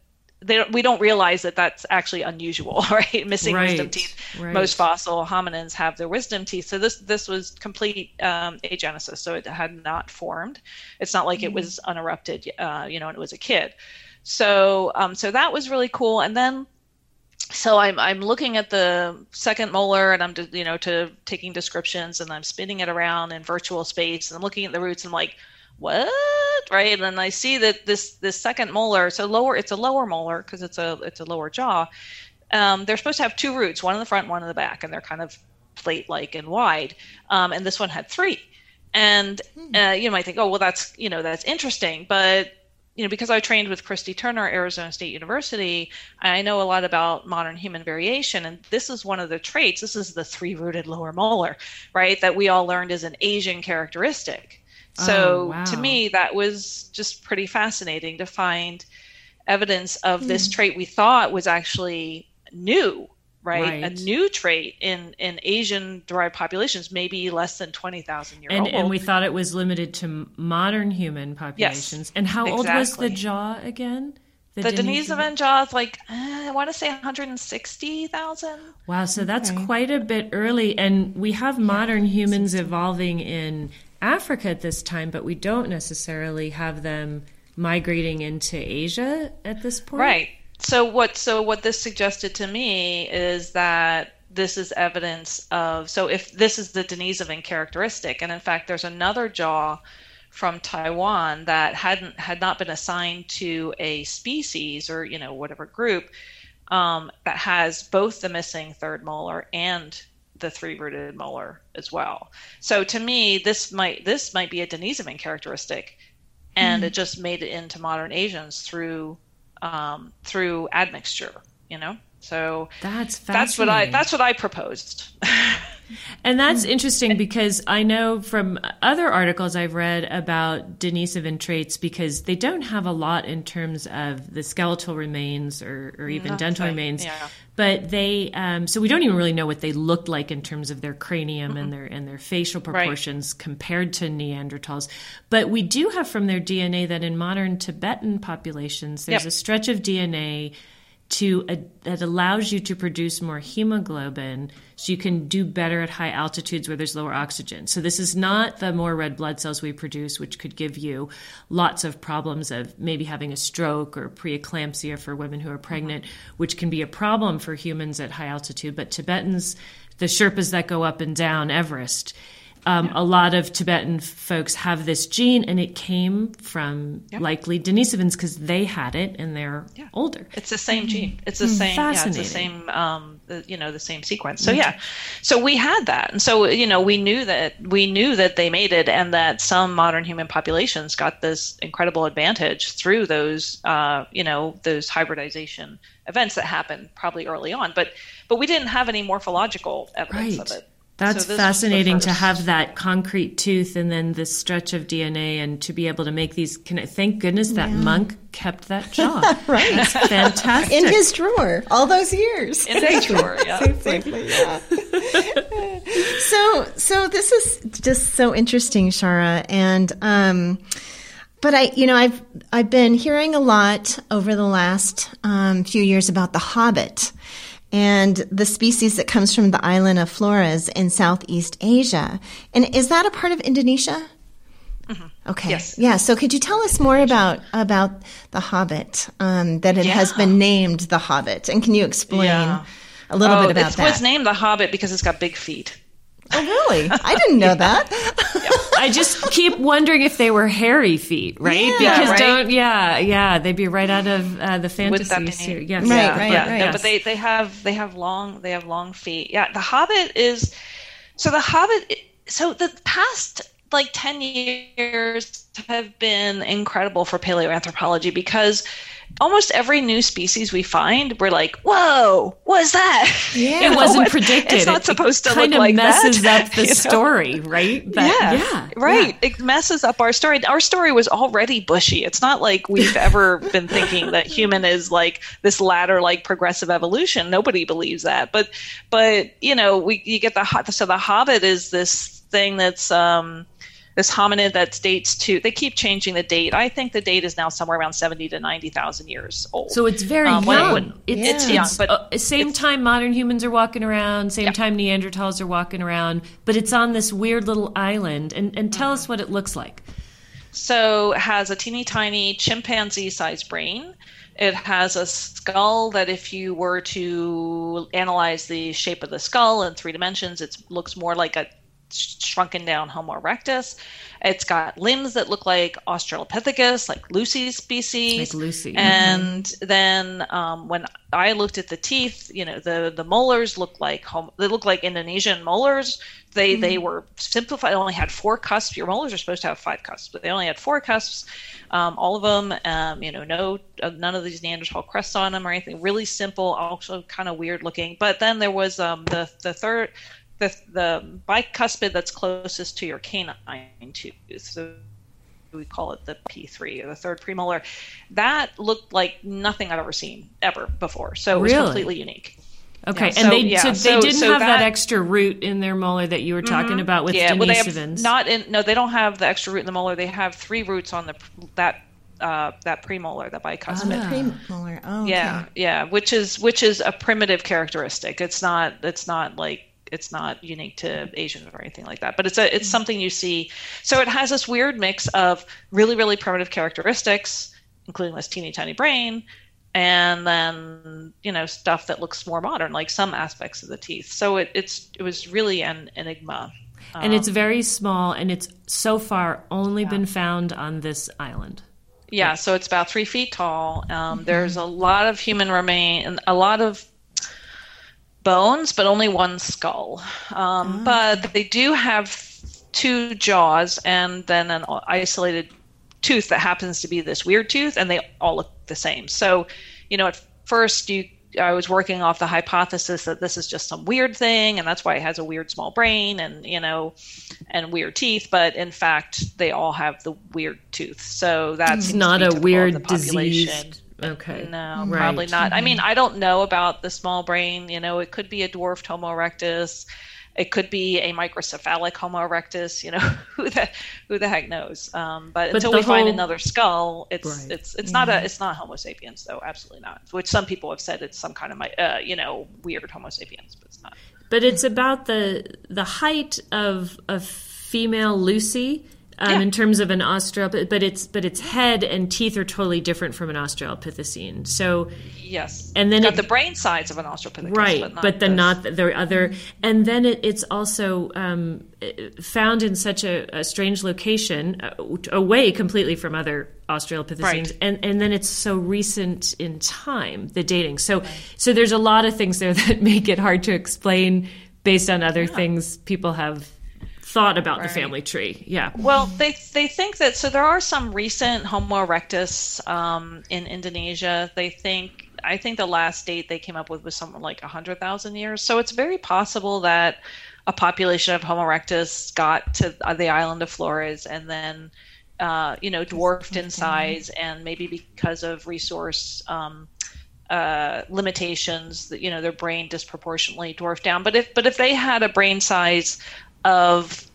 they we don't realize that that's actually unusual, [laughs] right? Missing right. wisdom teeth. Right. Most fossil hominins have their wisdom teeth. So this this was complete um, agenesis, so it had not formed. It's not like mm-hmm. it was unerupted, uh, you know, and it was a kid. So um, so that was really cool. And then so I'm I'm looking at the second molar and I'm you know to taking descriptions and I'm spinning it around in virtual space and I'm looking at the roots and I'm like what? Right? And then I see that this this second molar so lower it's a lower molar because it's a it's a lower jaw. Um, they're supposed to have two roots one in the front one in the back and they're kind of plate like and wide. Um, and this one had three. And hmm. uh, you might think oh well that's you know that's interesting but you know, because I trained with Christy Turner, Arizona State University, I know a lot about modern human variation. And this is one of the traits. This is the three rooted lower molar, right? That we all learned as an Asian characteristic. So oh, wow. to me, that was just pretty fascinating to find evidence of this mm. trait we thought was actually new right? right? A new trait in in Asian derived populations, maybe less than twenty thousand years and, old. And we thought it was limited to modern human populations. Yes, and how exactly. old was the jaw again? The, the Denisovan jaw is like uh, I want to say 160,000. Wow, so that's okay. quite a bit early, and we have modern yeah, humans evolving in Africa at this time, but we don't necessarily have them migrating into Asia at this point. Right so what so what this suggested to me is that this is evidence of so if this is the Denisovan characteristic, and in fact there's another jaw from Taiwan that hadn't had not been assigned to a species or you know whatever group um, that has both the missing third molar and the three rooted molar as well. So to me, this might this might be a Denisovan characteristic, and mm. it just made it into modern Asians through um, through admixture. You know, so that's that's what I that's what I proposed. [laughs] And that's interesting because I know from other articles I've read about Denisovan traits because they don't have a lot in terms of the skeletal remains or, or even Nothing. dental remains. Yeah. But they, um, so we don't even really know what they looked like in terms of their cranium mm-hmm. and their and their facial proportions right. compared to Neanderthals. But we do have from their DNA that in modern Tibetan populations, there's yep. a stretch of DNA to uh, that allows you to produce more hemoglobin so you can do better at high altitudes where there's lower oxygen. So this is not the more red blood cells we produce which could give you lots of problems of maybe having a stroke or preeclampsia for women who are pregnant, mm-hmm. which can be a problem for humans at high altitude, but Tibetans the Sherpas that go up and down Everest um, yeah. A lot of Tibetan folks have this gene, and it came from yeah. likely Denisovans because they had it and they're yeah. older. It's the same gene. It's the same. Yeah, it's the same. Um, you know, the same sequence. So yeah, so we had that, and so you know, we knew that we knew that they made it, and that some modern human populations got this incredible advantage through those, uh, you know, those hybridization events that happened probably early on. But but we didn't have any morphological evidence right. of it. That's so fascinating to have that concrete tooth and then this stretch of DNA and to be able to make these. Can, thank goodness that yeah. monk kept that jaw. [laughs] right. That's fantastic. In his drawer all those years. In his drawer, yeah. [laughs] Safely, yeah. [laughs] so, so this is just so interesting, Shara. And, um, but I, you know, I've, I've been hearing a lot over the last um, few years about the Hobbit and the species that comes from the island of Flores in Southeast Asia. And is that a part of Indonesia? Mm-hmm. Okay. Yes. Yeah. So could you tell us more about about the Hobbit? Um, that it yeah. has been named the Hobbit, and can you explain yeah. a little oh, bit about that? It was named the Hobbit because it's got big feet. Oh, really? I didn't know [laughs] yeah. that. I just keep wondering if they were hairy feet, right? Yeah, because right? don't, yeah, yeah, they'd be right out of uh, the fantasy series. Yes. Right, yeah, right, yeah. right. No, but they, they have they have long they have long feet. Yeah, the Hobbit is so the Hobbit. So the past like ten years have been incredible for paleoanthropology because almost every new species we find, we're like, "Whoa, what's that?" Yeah, [laughs] it wasn't predicted. It's not supposed it to look like messes that. up [laughs] the story, right? That, yeah, yeah, right. Yeah. It messes up our story. Our story was already bushy. It's not like we've [laughs] ever been thinking that human is like this ladder-like progressive evolution. Nobody believes that, but but you know, we you get the so the Hobbit is this thing that's um this hominid that dates to they keep changing the date i think the date is now somewhere around 70 to 90000 years old so it's very um, young it's, yeah. it's, young but uh, same time modern humans are walking around same yeah. time neanderthals are walking around but it's on this weird little island and, and tell mm-hmm. us what it looks like so it has a teeny tiny chimpanzee sized brain it has a skull that, if you were to analyze the shape of the skull in three dimensions, it looks more like a shrunken down Homo erectus. It's got limbs that look like Australopithecus, like Lucy's species. Like Lucy. And mm-hmm. then um, when I looked at the teeth, you know, the the molars look like they look like Indonesian molars. They mm-hmm. they were simplified. They only had four cusps. Your molars are supposed to have five cusps, but they only had four cusps. Um, all of them, um, you know, no uh, none of these Neanderthal crests on them or anything. Really simple, also kind of weird looking. But then there was um, the the third the the bicuspid that's closest to your canine tooth. So we call it the P3 or the third premolar. That looked like nothing I've ever seen ever before. So it was really? completely unique. Okay, yeah, and so, they yeah, so they so, didn't so have that, that, extra root in their molar that you were talking mm-hmm, about with yeah, Denisovans. Well, they have not in no, they don't have the extra root in the molar. They have three roots on the that uh, that premolar, that bicuspid. Oh, premolar. Oh, okay. yeah, yeah, which is which is a primitive characteristic. It's not it's not like it's not unique to Asians or anything like that. But it's a it's mm-hmm. something you see. So it has this weird mix of really really primitive characteristics, including this teeny tiny brain, and then you know stuff that looks more modern, like some aspects of the teeth. So it, it's it was really an enigma. And um, it's very small, and it's so far only yeah. been found on this island. Yeah, so it's about three feet tall. Um, mm-hmm. There's a lot of human remain, a lot of bones, but only one skull. Um, oh. But they do have two jaws and then an isolated tooth that happens to be this weird tooth, and they all look the same. So, you know, at first you I was working off the hypothesis that this is just some weird thing, and that's why it has a weird small brain and you know, and weird teeth. But in fact, they all have the weird tooth. So that's not a weird disease. Okay. No, right. probably not. I mean, I don't know about the small brain. You know, it could be a dwarfed Homo erectus. It could be a microcephalic Homo erectus. You know, [laughs] who the who the heck knows? Um, but, but, until we whole... find another skull, it's right. it's it's not a it's not Homo sapiens though. Absolutely not. Which some people have said it's some kind of uh, you know weird Homo sapiens, but it's not. But it's about the the height of of female Lucy um, yeah. in terms of an australopithecine, but its but its head and teeth are totally different from an australopithecine. So yes, and then got it, the brain size of an australopithecine, right? But, not but then not the other, and then it, it's also um, found in such a, a strange location, uh, away completely from other australopithecines, right. and and then it's so recent in time, the dating. So right. so there's a lot of things there [laughs] that make it hard to explain based on other yeah. things people have thought about right. the family tree. Yeah. Well, they they think that so there are some recent Homo erectus um, in Indonesia. They think I think the last date they came up with was something like hundred thousand years. So it's very possible that a population of Homo erectus got to the island of Flores and then. Uh, you know, dwarfed in size, and maybe because of resource um, uh, limitations, that you know, their brain disproportionately dwarfed down. But if but if they had a brain size of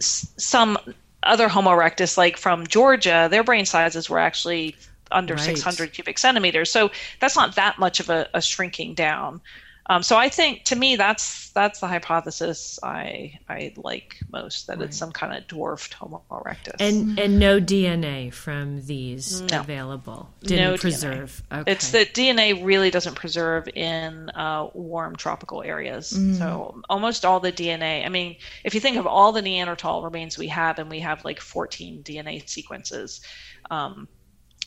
some other Homo erectus, like from Georgia, their brain sizes were actually under right. 600 cubic centimeters. So that's not that much of a, a shrinking down. Um, so I think to me that's that's the hypothesis I I like most that right. it's some kind of dwarfed Homo erectus. And and no DNA from these no. available. Didn't no preserve. DNA. Okay. It's that DNA really doesn't preserve in uh, warm tropical areas. Mm. So almost all the DNA. I mean, if you think of all the Neanderthal remains we have, and we have like 14 DNA sequences. Um,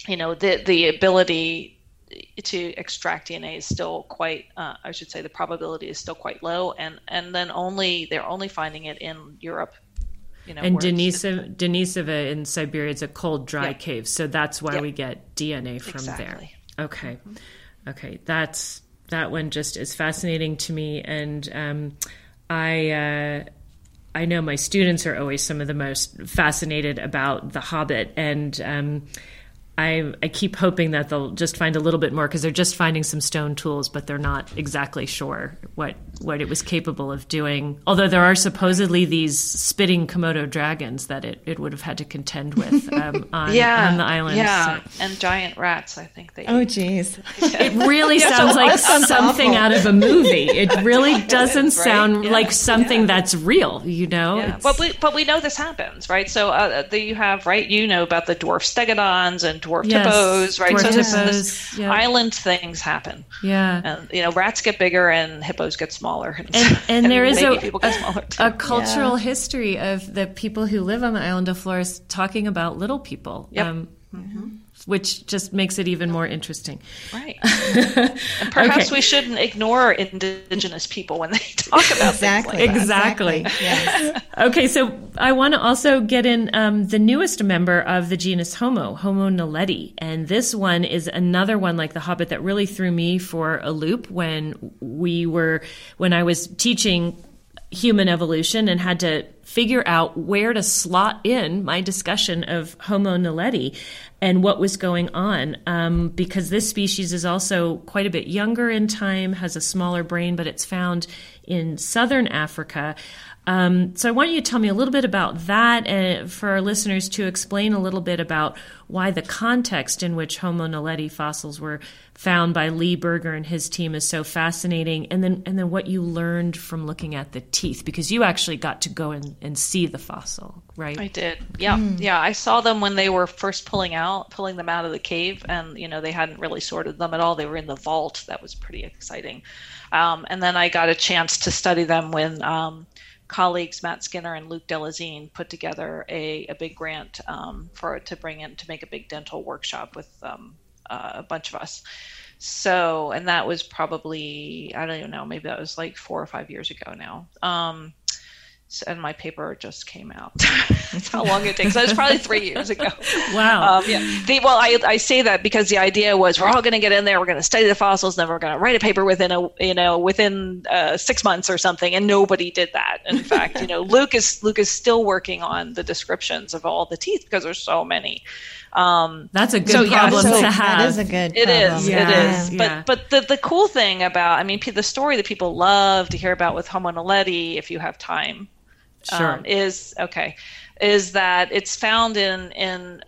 you know the the ability to extract DNA is still quite, uh, I should say, the probability is still quite low, and and then only they're only finding it in Europe. You know, and Denisova, Denisova in Siberia is a cold, dry cave, so that's why we get DNA from exactly. there. Okay, mm-hmm. okay, that's that one just is fascinating to me, and um, I. Uh, I know my students are always some of the most fascinated about The Hobbit, and um, I, I keep hoping that they'll just find a little bit more because they're just finding some stone tools, but they're not exactly sure what what it was capable of doing. Although there are supposedly these spitting Komodo dragons that it, it would have had to contend with [laughs] um, on, yeah, on the island. Yeah, so. and giant rats. I think they. Oh, geez. [laughs] it really [laughs] yeah, sounds so like something awful. out of a movie. It really doesn't right? sound yeah. like something yeah. that's real. You know. Yeah. But we but we know this happens, right? So uh, the, you have right. You know about the dwarf stegodons and dwarf yes, hippos, right? Dwarf so this, this yep. island things happen. Yeah. And you know, rats get bigger and hippos get smaller. And, and, [laughs] and there is a, a, a, cultural yeah. history of the people who live on the island of Flores talking about little people. Yep. Um, mm-hmm which just makes it even more interesting. Right. [laughs] perhaps okay. we shouldn't ignore indigenous people when they talk about exactly. Like exactly. exactly. Yes. okay, so I want to also get in um, the newest member of the genus Homo, Homo naledi, and this one is another one like the Hobbit that really threw me for a loop when we were when I was teaching human evolution and had to figure out where to slot in my discussion of Homo naledi and what was going on um, because this species is also quite a bit younger in time, has a smaller brain, but it's found in southern Africa. Um, so I want you to tell me a little bit about that and for our listeners to explain a little bit about why the context in which Homo naledi fossils were found by Lee Berger and his team is so fascinating and then and then what you learned from looking at the teeth because you actually got to go and, and see the fossil, right? I did. Yeah. Mm. Yeah. I saw them when they were first pulling out pulling them out of the cave and you know they hadn't really sorted them at all. They were in the vault. That was pretty exciting. Um, and then I got a chance to study them when um, colleagues Matt Skinner and Luke Delezene put together a, a big grant um, for to bring in to make a big dental workshop with um, uh, a bunch of us. So, and that was probably I don't even know, maybe that was like four or five years ago now. Um, and my paper just came out. [laughs] That's how long it takes. That was probably three years ago. [laughs] Wow. Um, yeah. The, well, I, I say that because the idea was we're all going to get in there, we're going to study the fossils, and then we're going to write a paper within a you know within uh, six months or something, and nobody did that. In [laughs] fact, you know, Luke is Luke is still working on the descriptions of all the teeth because there's so many. Um, That's a good so, yeah, problem so to have. That is a good. it problem. is. Yeah. It is. Yeah. But but the the cool thing about I mean the story that people love to hear about with Homo naledi, if you have time, Sure. um, is okay, is that it's found in in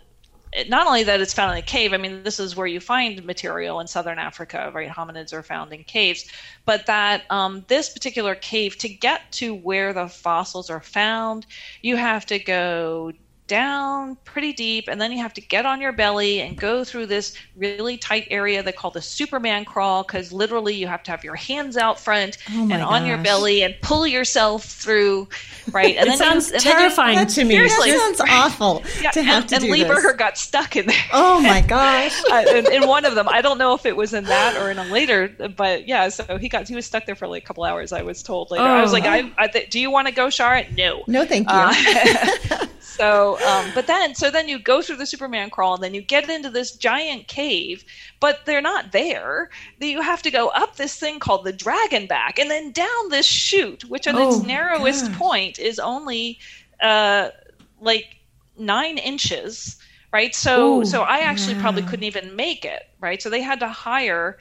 not only that it's found in a cave. I mean, this is where you find material in southern Africa, right? Hominids are found in caves, but that um, this particular cave to get to where the fossils are found, you have to go down pretty deep and then you have to get on your belly and go through this really tight area they call the superman crawl because literally you have to have your hands out front Oh and on your belly and pull yourself through right and it sounds and you- terrifying to me. seriously. That sounds awful [laughs] yeah, to have and, to and do Lee this. Berger got stuck in there Oh my [laughs] gosh. uh, in, in one of them. I don't know if it was in that or in a later, but yeah. So he got he was stuck there for like a couple hours. I was told later. I was Oh. like, I, I th- do you want to go, Shara? No. No, thank you. Uh, [laughs] so, um, but then, so then you go through the Superman crawl, and then you get into this giant cave, but they're not there. You have to go up this thing called the Dragon Back, and then down this chute, which at Oh, its narrowest point is only uh, like nine inches. Right, so Ooh, so I actually probably couldn't even make it. Right, so they had to hire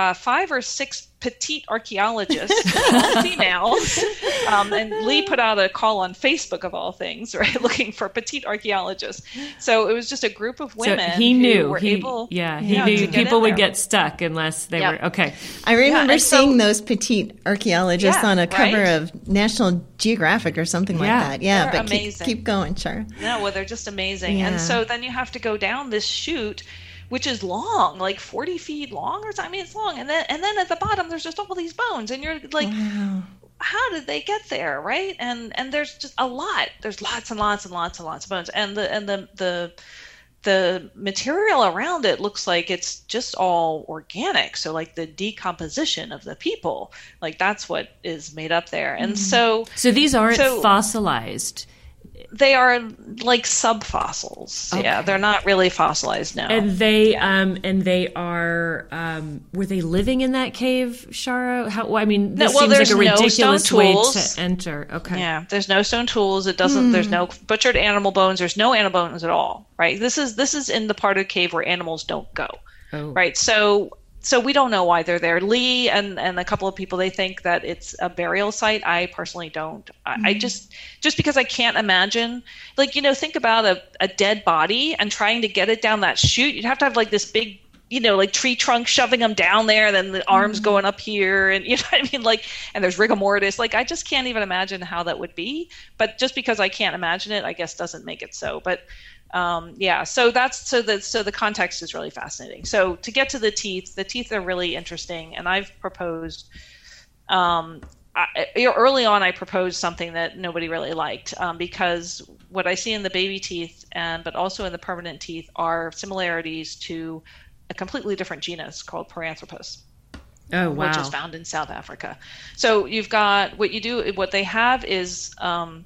uh, five or six petite archaeologists, [laughs] all females. Um, and Lee put out a call on Facebook of all things, [laughs] right, looking for petite archaeologists. So it was just a group of women. So women he who knew. were he, able, yeah, he yeah, knew to people would there. get stuck unless they Yep. were okay. I remember and so- seeing those petite archaeologists Yeah, on a cover right? of National Geographic or something Yeah. like that. Yeah, They're but keep, amazing. keep going, Char. No, well, they're just amazing. Yeah. And so then you have to go down this chute, which is long, like forty feet long or something. I mean, it's long. And then and then at the bottom, there's just all these bones, and you're like, oh, Wow. how did they get there, right? And and there's just a lot. There's lots and lots and lots and lots of bones, and the and the the the material around it looks like it's just all organic so like the decomposition of the people like that's what is made up there and mm-hmm. so So these aren't So- fossilized. They are like subfossils yeah Okay. they're not really fossilized now And they um and they are um were they living in that cave, Shara? How well, I mean this No, well, seems like there's a no stone ridiculous way tools. to enter. Okay. Yeah, there's no stone tools. It doesn't. There's no butchered animal bones. There's no animal bones at all. Right. This is this is in the part of the cave where animals don't go. Oh. Right. So so we don't know why they're there. Lee and and a couple of people they think that it's a burial site. I personally don't. I, I mm-hmm. just just because I can't imagine. Like you know, think about a a dead body and trying to get it down that chute. You'd have to have like this big you know, like tree trunk shoving them down there, and then the arms mm-hmm. going up here, and [laughs] you know what I mean, like, and there's rigor mortis. Like, I just can't even imagine how that would be. But just because I can't imagine it, I guess doesn't make it so. But um, yeah, so that's so the so the context is really fascinating. So to get to the teeth, the teeth are really interesting, and I've proposed. Um, I, early on, I proposed something that nobody really liked um, because what I see in the baby teeth and but also in the permanent teeth are similarities to a completely different genus called Paranthropus Oh wow. which is found in South Africa. So you've got what you do. What they have is um,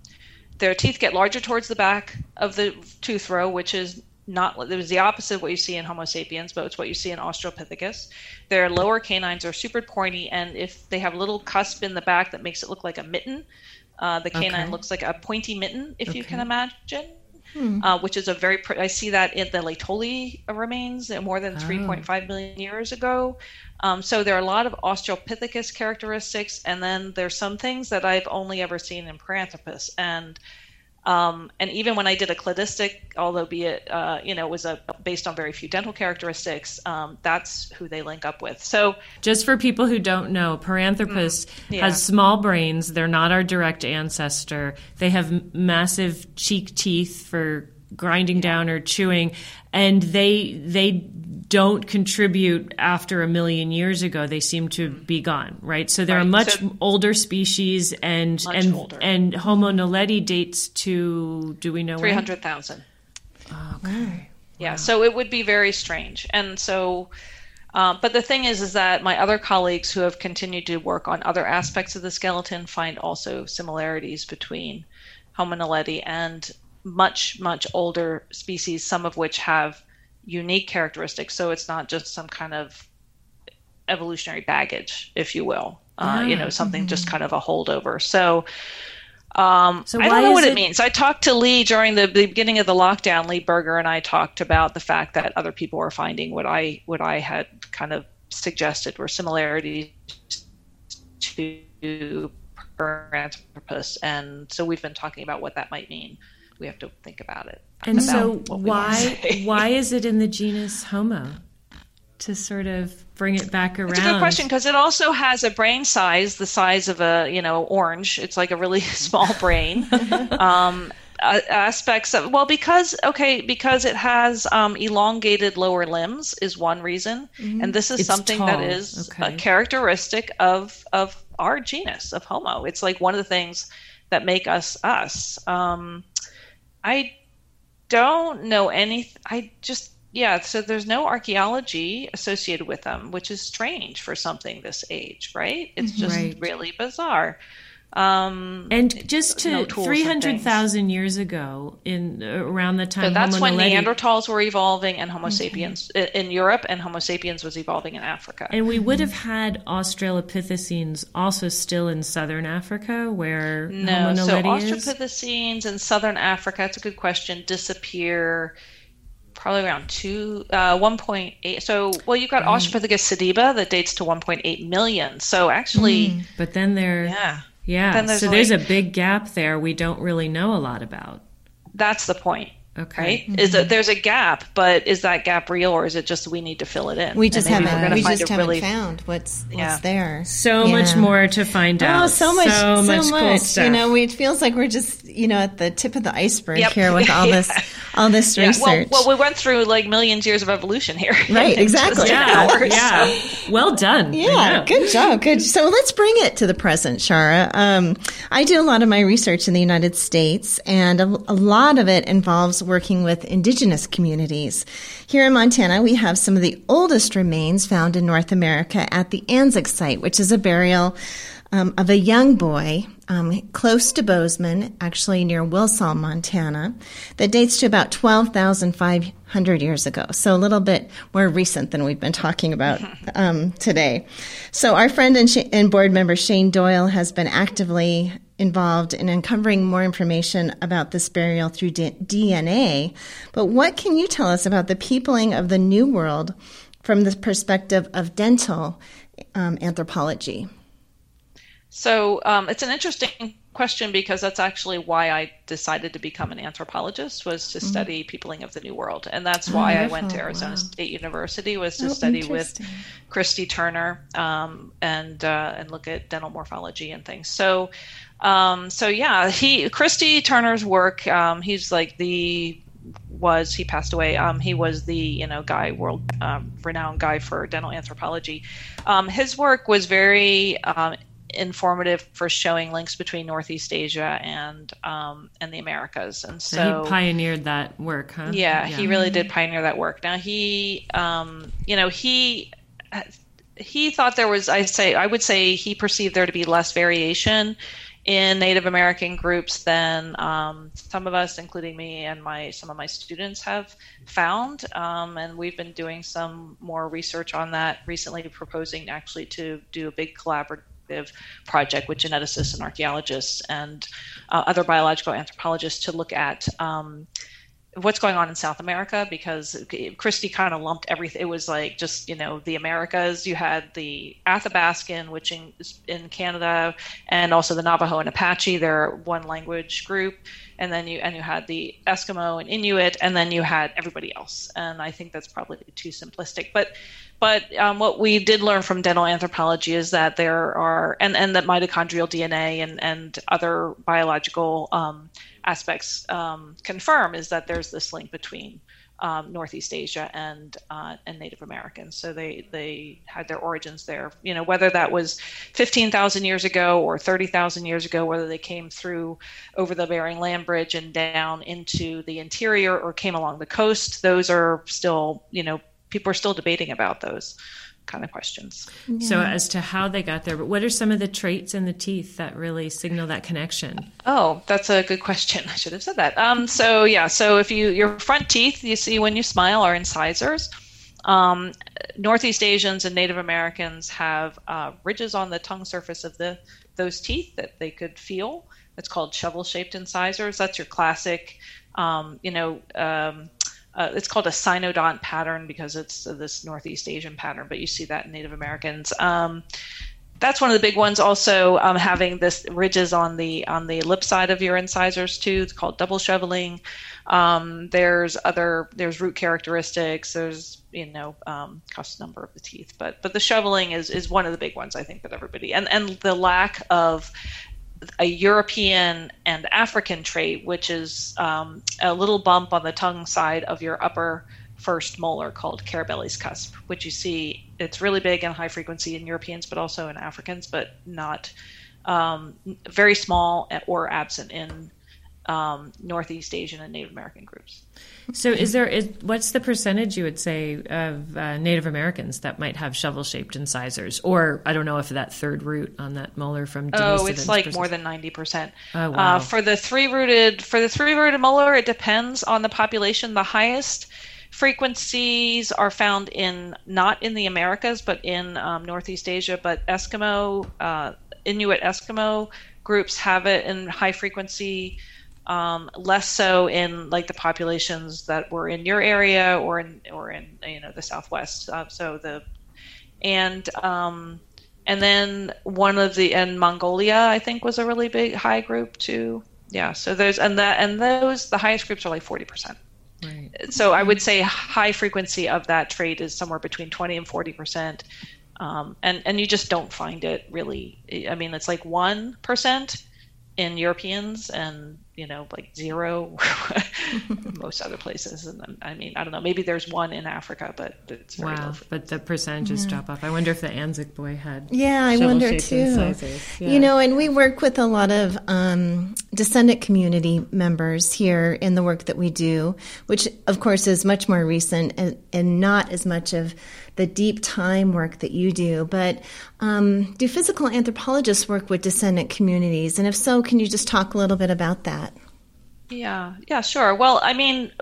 their teeth get larger towards the back of the tooth row, which is not. It was the opposite of what you see in Homo sapiens, but it's what you see in Australopithecus. Their lower canines are super pointy, and if they have a little cusp in the back that makes it look like a mitten, uh, the canine Okay. looks like a pointy mitten, if you can imagine. Uh, which is a very pr- I see that in the Laetoli remains more than 3.5 million years ago. Um, so there are a lot of Australopithecus characteristics, and then there's some things that I've only ever seen in Paranthropus. And um, and even when I did a cladistic, although be it uh, you know was a based on very few dental characteristics, um, that's who they link up with. So Just for people who don't know, Paranthropus yeah. has small brains. They're not our direct ancestor. They have m- massive cheek teeth for grinding down or chewing, and they they don't contribute after a million years ago. They seem to be gone, right? So they're a much So- older species, and Much and older. and Homo naledi dates to do we know three hundred thousand. Okay. Yeah, so it would be very strange. And so Um, but the thing is, is that my other colleagues who have continued to work on other aspects of the skeleton find also similarities between Homo naledi and much, much older species, some of which have unique characteristics. So it's not just some kind of evolutionary baggage, if you will. Uh, you know, something mm-hmm. just kind of a holdover. So, um, so I don't know what it, it, means. I talked to Lee during the, the, beginning of the lockdown. Lee Berger and I talked about the fact that other people were finding what I what I had kind of suggested were similarities to Paranthropus, and so we've been talking about what that might mean. We have to think about it. And so, why [laughs] why is it in the genus Homo? To sort of bring it back around. It's a good question because it also has a brain size, the size of a you know orange. It's like a really [laughs] small brain. [laughs] um, aspects of well because okay because it has um, elongated lower limbs is one reason mm-hmm. and this is it's something tall. that is okay. a characteristic of of our genus of homo it's like one of the things that make us us um, i don't know any i just yeah, so there's no archaeology associated with them, which is strange for something this age, right? It's just right. really bizarre. Um, and just to no 300,000 years ago, in around the time, so that's Homo when Neanderthals were evolving and Homo okay. sapiens in Europe, and Homo sapiens was evolving in Africa. And we would have had Australopithecines also still in southern Africa, where no, Homo so Australopithecines in southern Africa. That's a good question. Disappear probably around two, uh, 1.8. So, well, you've got right. Australopithecus sediba that dates to 1.8 million. So actually, mm, but then there, yeah, yeah. There's so like, there's a big gap there. We don't really know a lot about. That's the point. Okay. Right? Mm-hmm. Is that there's a gap, but is that gap real or is it just we need to fill it in? We just haven't we just haven't really... found what's what's yeah. there. So yeah. much more to find oh, out. Oh, so much so, so much, much. Cool stuff. You know, we, it feels like we're just, you know, at the tip of the iceberg yep. here with [laughs] all this all this research. Well, well, we went through like millions years of evolution here. Right, [laughs] exactly. yeah, yeah. Well done. Yeah, good job. Good. So let's bring it to the present, Shara. Um, I do a lot of my research in the United States and a, a lot of it involves working with indigenous communities. Here in Montana, we have some of the oldest remains found in North America at the Anzick site, which is a burial um, of a young boy um, close to Bozeman, actually near Wilsall, Montana, that dates to about 12,500 years ago. So a little bit more recent than we've been talking about [laughs] um, today. So our friend and, sh- and board member Shane Doyle has been actively involved in uncovering more information about this burial through D- DNA. But what can you tell us about the peopling of the New World from the perspective of dental um, anthropology? So um, it's an interesting question because that's actually why I decided to become an anthropologist was to mm-hmm. study peopling of the New World, and that's why I went to Arizona wow. State University was to oh, study with Christy Turner um, and uh, and look at dental morphology and things. So. Um, so yeah, he Christy Turner's work. Um, he's like the was he passed away. Um, he was the you know guy world um, renowned guy for dental anthropology. Um, his work was very um, informative for showing links between Northeast Asia and um, and the Americas. And so he pioneered that work, huh? Yeah, yeah. he really did pioneer that work. Now he, um, you know, he he thought there was, I say, I would say he perceived there to be less variation in Native American groups than um, some of us, including me and my some of my students, have found. Um, and we've been doing some more research on that recently, proposing actually to do a big collaborative project with geneticists and archaeologists and uh, other biological anthropologists to look at um, what's going on in South America because Christy kind of lumped everything. It was like just you know the Americas. You had the Athabascan, which in, in Canada, and also the Navajo and Apache. They're one language group, and then you and you had the Eskimo and Inuit, and then you had everybody else. And I think that's probably too simplistic, but but um, what we did learn from dental anthropology is that there are, and, and that mitochondrial DNA and, and other biological um, aspects um, confirm is that there's this link between um, Northeast Asia and uh, and Native Americans. So they they had their origins there. You know, whether that was 15,000 years ago or 30,000 years ago, whether they came through over the Bering Land Bridge and down into the interior or came along the coast, those are still you know people are still debating about those kind of questions. Yeah. So, as to how they got there, but what are some of the traits in the teeth that really signal that connection? Oh, that's a good question. [laughs] I should have said that. Um, so, yeah, so if you your front teeth you see when you smile are incisors. Um, Northeast Asians and Native Americans have uh, ridges on the tongue surface of the those teeth that they could feel. It's called shovel-shaped incisors. That's your classic, um, you know. Uh, it's called a Sinodont pattern because it's this Northeast Asian pattern, but you see that in Native Americans. Um, that's one of the big ones. Also, um, having this ridges on the on the lip side of your incisors too. It's called double shoveling. Um, there's other there's root characteristics. There's you know um, cusp number of the teeth, but but the shoveling is is one of the big ones I think that everybody and and the lack of a European and African trait, which is um, a little bump on the tongue side of your upper first molar called Carabelli's cusp, which you see it's really big and high frequency in Europeans, but also in Africans, but not um, very small or absent in um, Northeast Asian and Native American groups. So, is there is what's the percentage you would say of uh, Native Americans that might have shovel-shaped incisors, or I don't know if that third root on that molar from oh, it's like more than ninety percent. Oh, wow. Uh, for the three-rooted for the three-rooted molar, it depends on the population. The highest frequencies are found in not in the Americas, but in um, Northeast Asia. But Eskimo, uh, Inuit Eskimo groups have it in high frequency um, less so in like the populations that were in your area or in or in you know the Southwest. Uh, so the and um, and then one of the and Mongolia I think was a really big high group too. Yeah. So there's and that and those the highest groups are like forty percent. Right. So I would say high frequency of that trait is somewhere between twenty and forty percent. Um, and and you just don't find it really. I mean, it's like one percent in Europeans and you know like zero [laughs] most other places and I mean I don't know maybe there's one in Africa but it's very wow but the percentages yeah. drop off I wonder if the Anzick boy had yeah I wonder too yeah. you know and we work with a lot of um, descendant community members here in the work that we do which of course is much more recent and, and not as much of the deep time work that you do, but um, do physical anthropologists work with descendant communities? And if so, can you just talk a little bit about that? Yeah, yeah, sure. Well, I mean,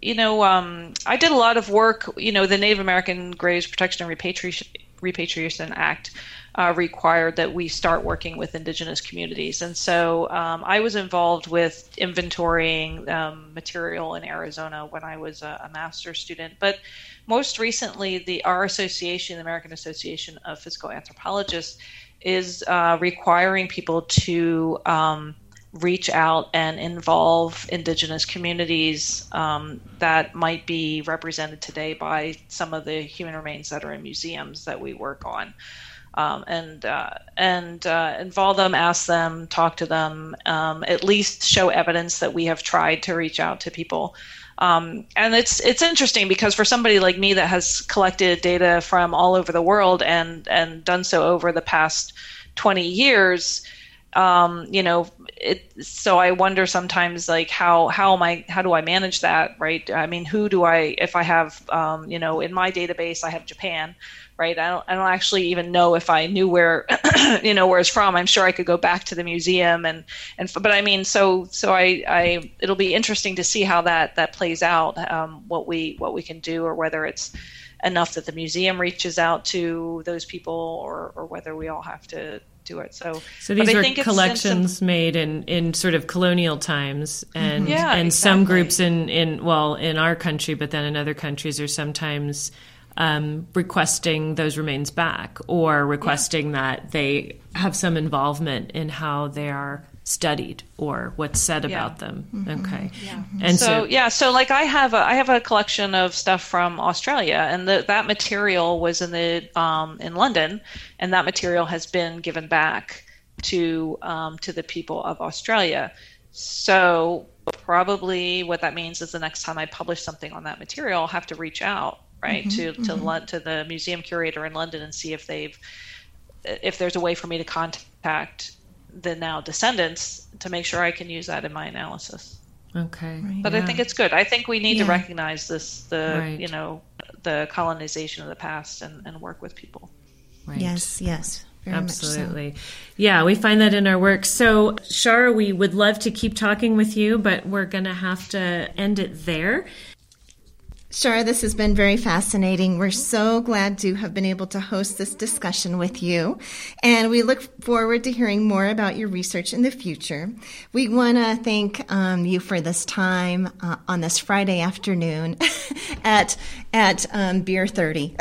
you know, um, I did a lot of work. You know, the Native American Graves Protection and Repatriation, Repatriation Act uh, required that we start working with indigenous communities. And so um, I was involved with inventorying um, material in Arizona when I was a, a master's student. But most recently, the our association, the American Association of Physical Anthropologists, is uh, requiring people to um, reach out and involve indigenous communities um, that might be represented today by some of the human remains that are in museums that we work on um, and uh, and uh, involve them, ask them, talk to them, um, at least show evidence that we have tried to reach out to people. Um, and it's it's interesting because for somebody like me that has collected data from all over the world and and done so over the past 20 years, um, you know, it, so I wonder sometimes like how how am I how do I manage that right? I mean, who do I if I have um, you know in my database I have Japan right? I don't, I don't actually even know if I knew where, [clears throat] you know, where it's from. I'm sure I could go back to the museum and, and, but I mean, so, so I, I, it'll be interesting to see how that, that plays out, um, what we, what we can do, or whether it's enough that the museum reaches out to those people or, or whether we all have to it. So, so these are collections some, made in, in sort of colonial times, and yeah, and exactly. some groups in in well in our country, but then in other countries are sometimes um, requesting those remains back or requesting yeah. that they have some involvement in how they are studied or what's said yeah. about them. Mm-hmm. Okay. Yeah. And so, so, yeah, so like I have a I have a collection of stuff from Australia and the, that material was in the um, in London and that material has been given back to um, to the people of Australia. So probably what that means is the next time I publish something on that material, I'll have to reach out right? Mm-hmm, to to mm-hmm. to the museum curator in London and see if they've if there's a way for me to contact the now descendants to make sure I can use that in my analysis. Okay. Right, but yeah. I think it's good. I think we need yeah. to recognize this the right. you know the colonization of the past and, and work with people. Right. Yes, yes. Absolutely. So. Yeah, we find that in our work. So, Shar, we would love to keep talking with you, but we're going to have to end it there. Shar, this has been very fascinating. We're so glad to have been able to host this discussion with you. And we look forward to hearing more about your research in the future. We want to thank um, you for this time uh, on this Friday afternoon [laughs] at, at um, Beer 30. [laughs]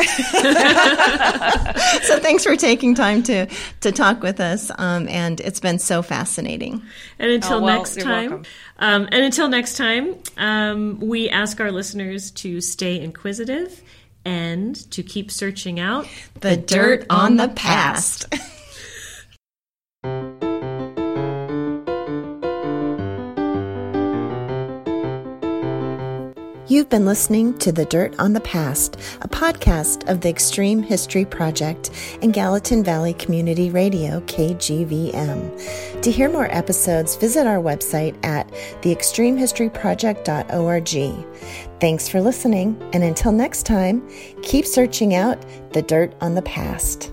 so thanks for taking time to, to talk with us. Um, and it's been so fascinating. And until oh, well, next time. Um, and until next time, um, we ask our listeners to stay inquisitive and to keep searching out the, the dirt, dirt on the past. You've been listening to The Dirt on the Past, a podcast of the Extreme History Project and Gallatin Valley Community Radio, KGVM. To hear more episodes, visit our website at theextremehistoryproject.org. Thanks for listening, and until next time, keep searching out the dirt on the past.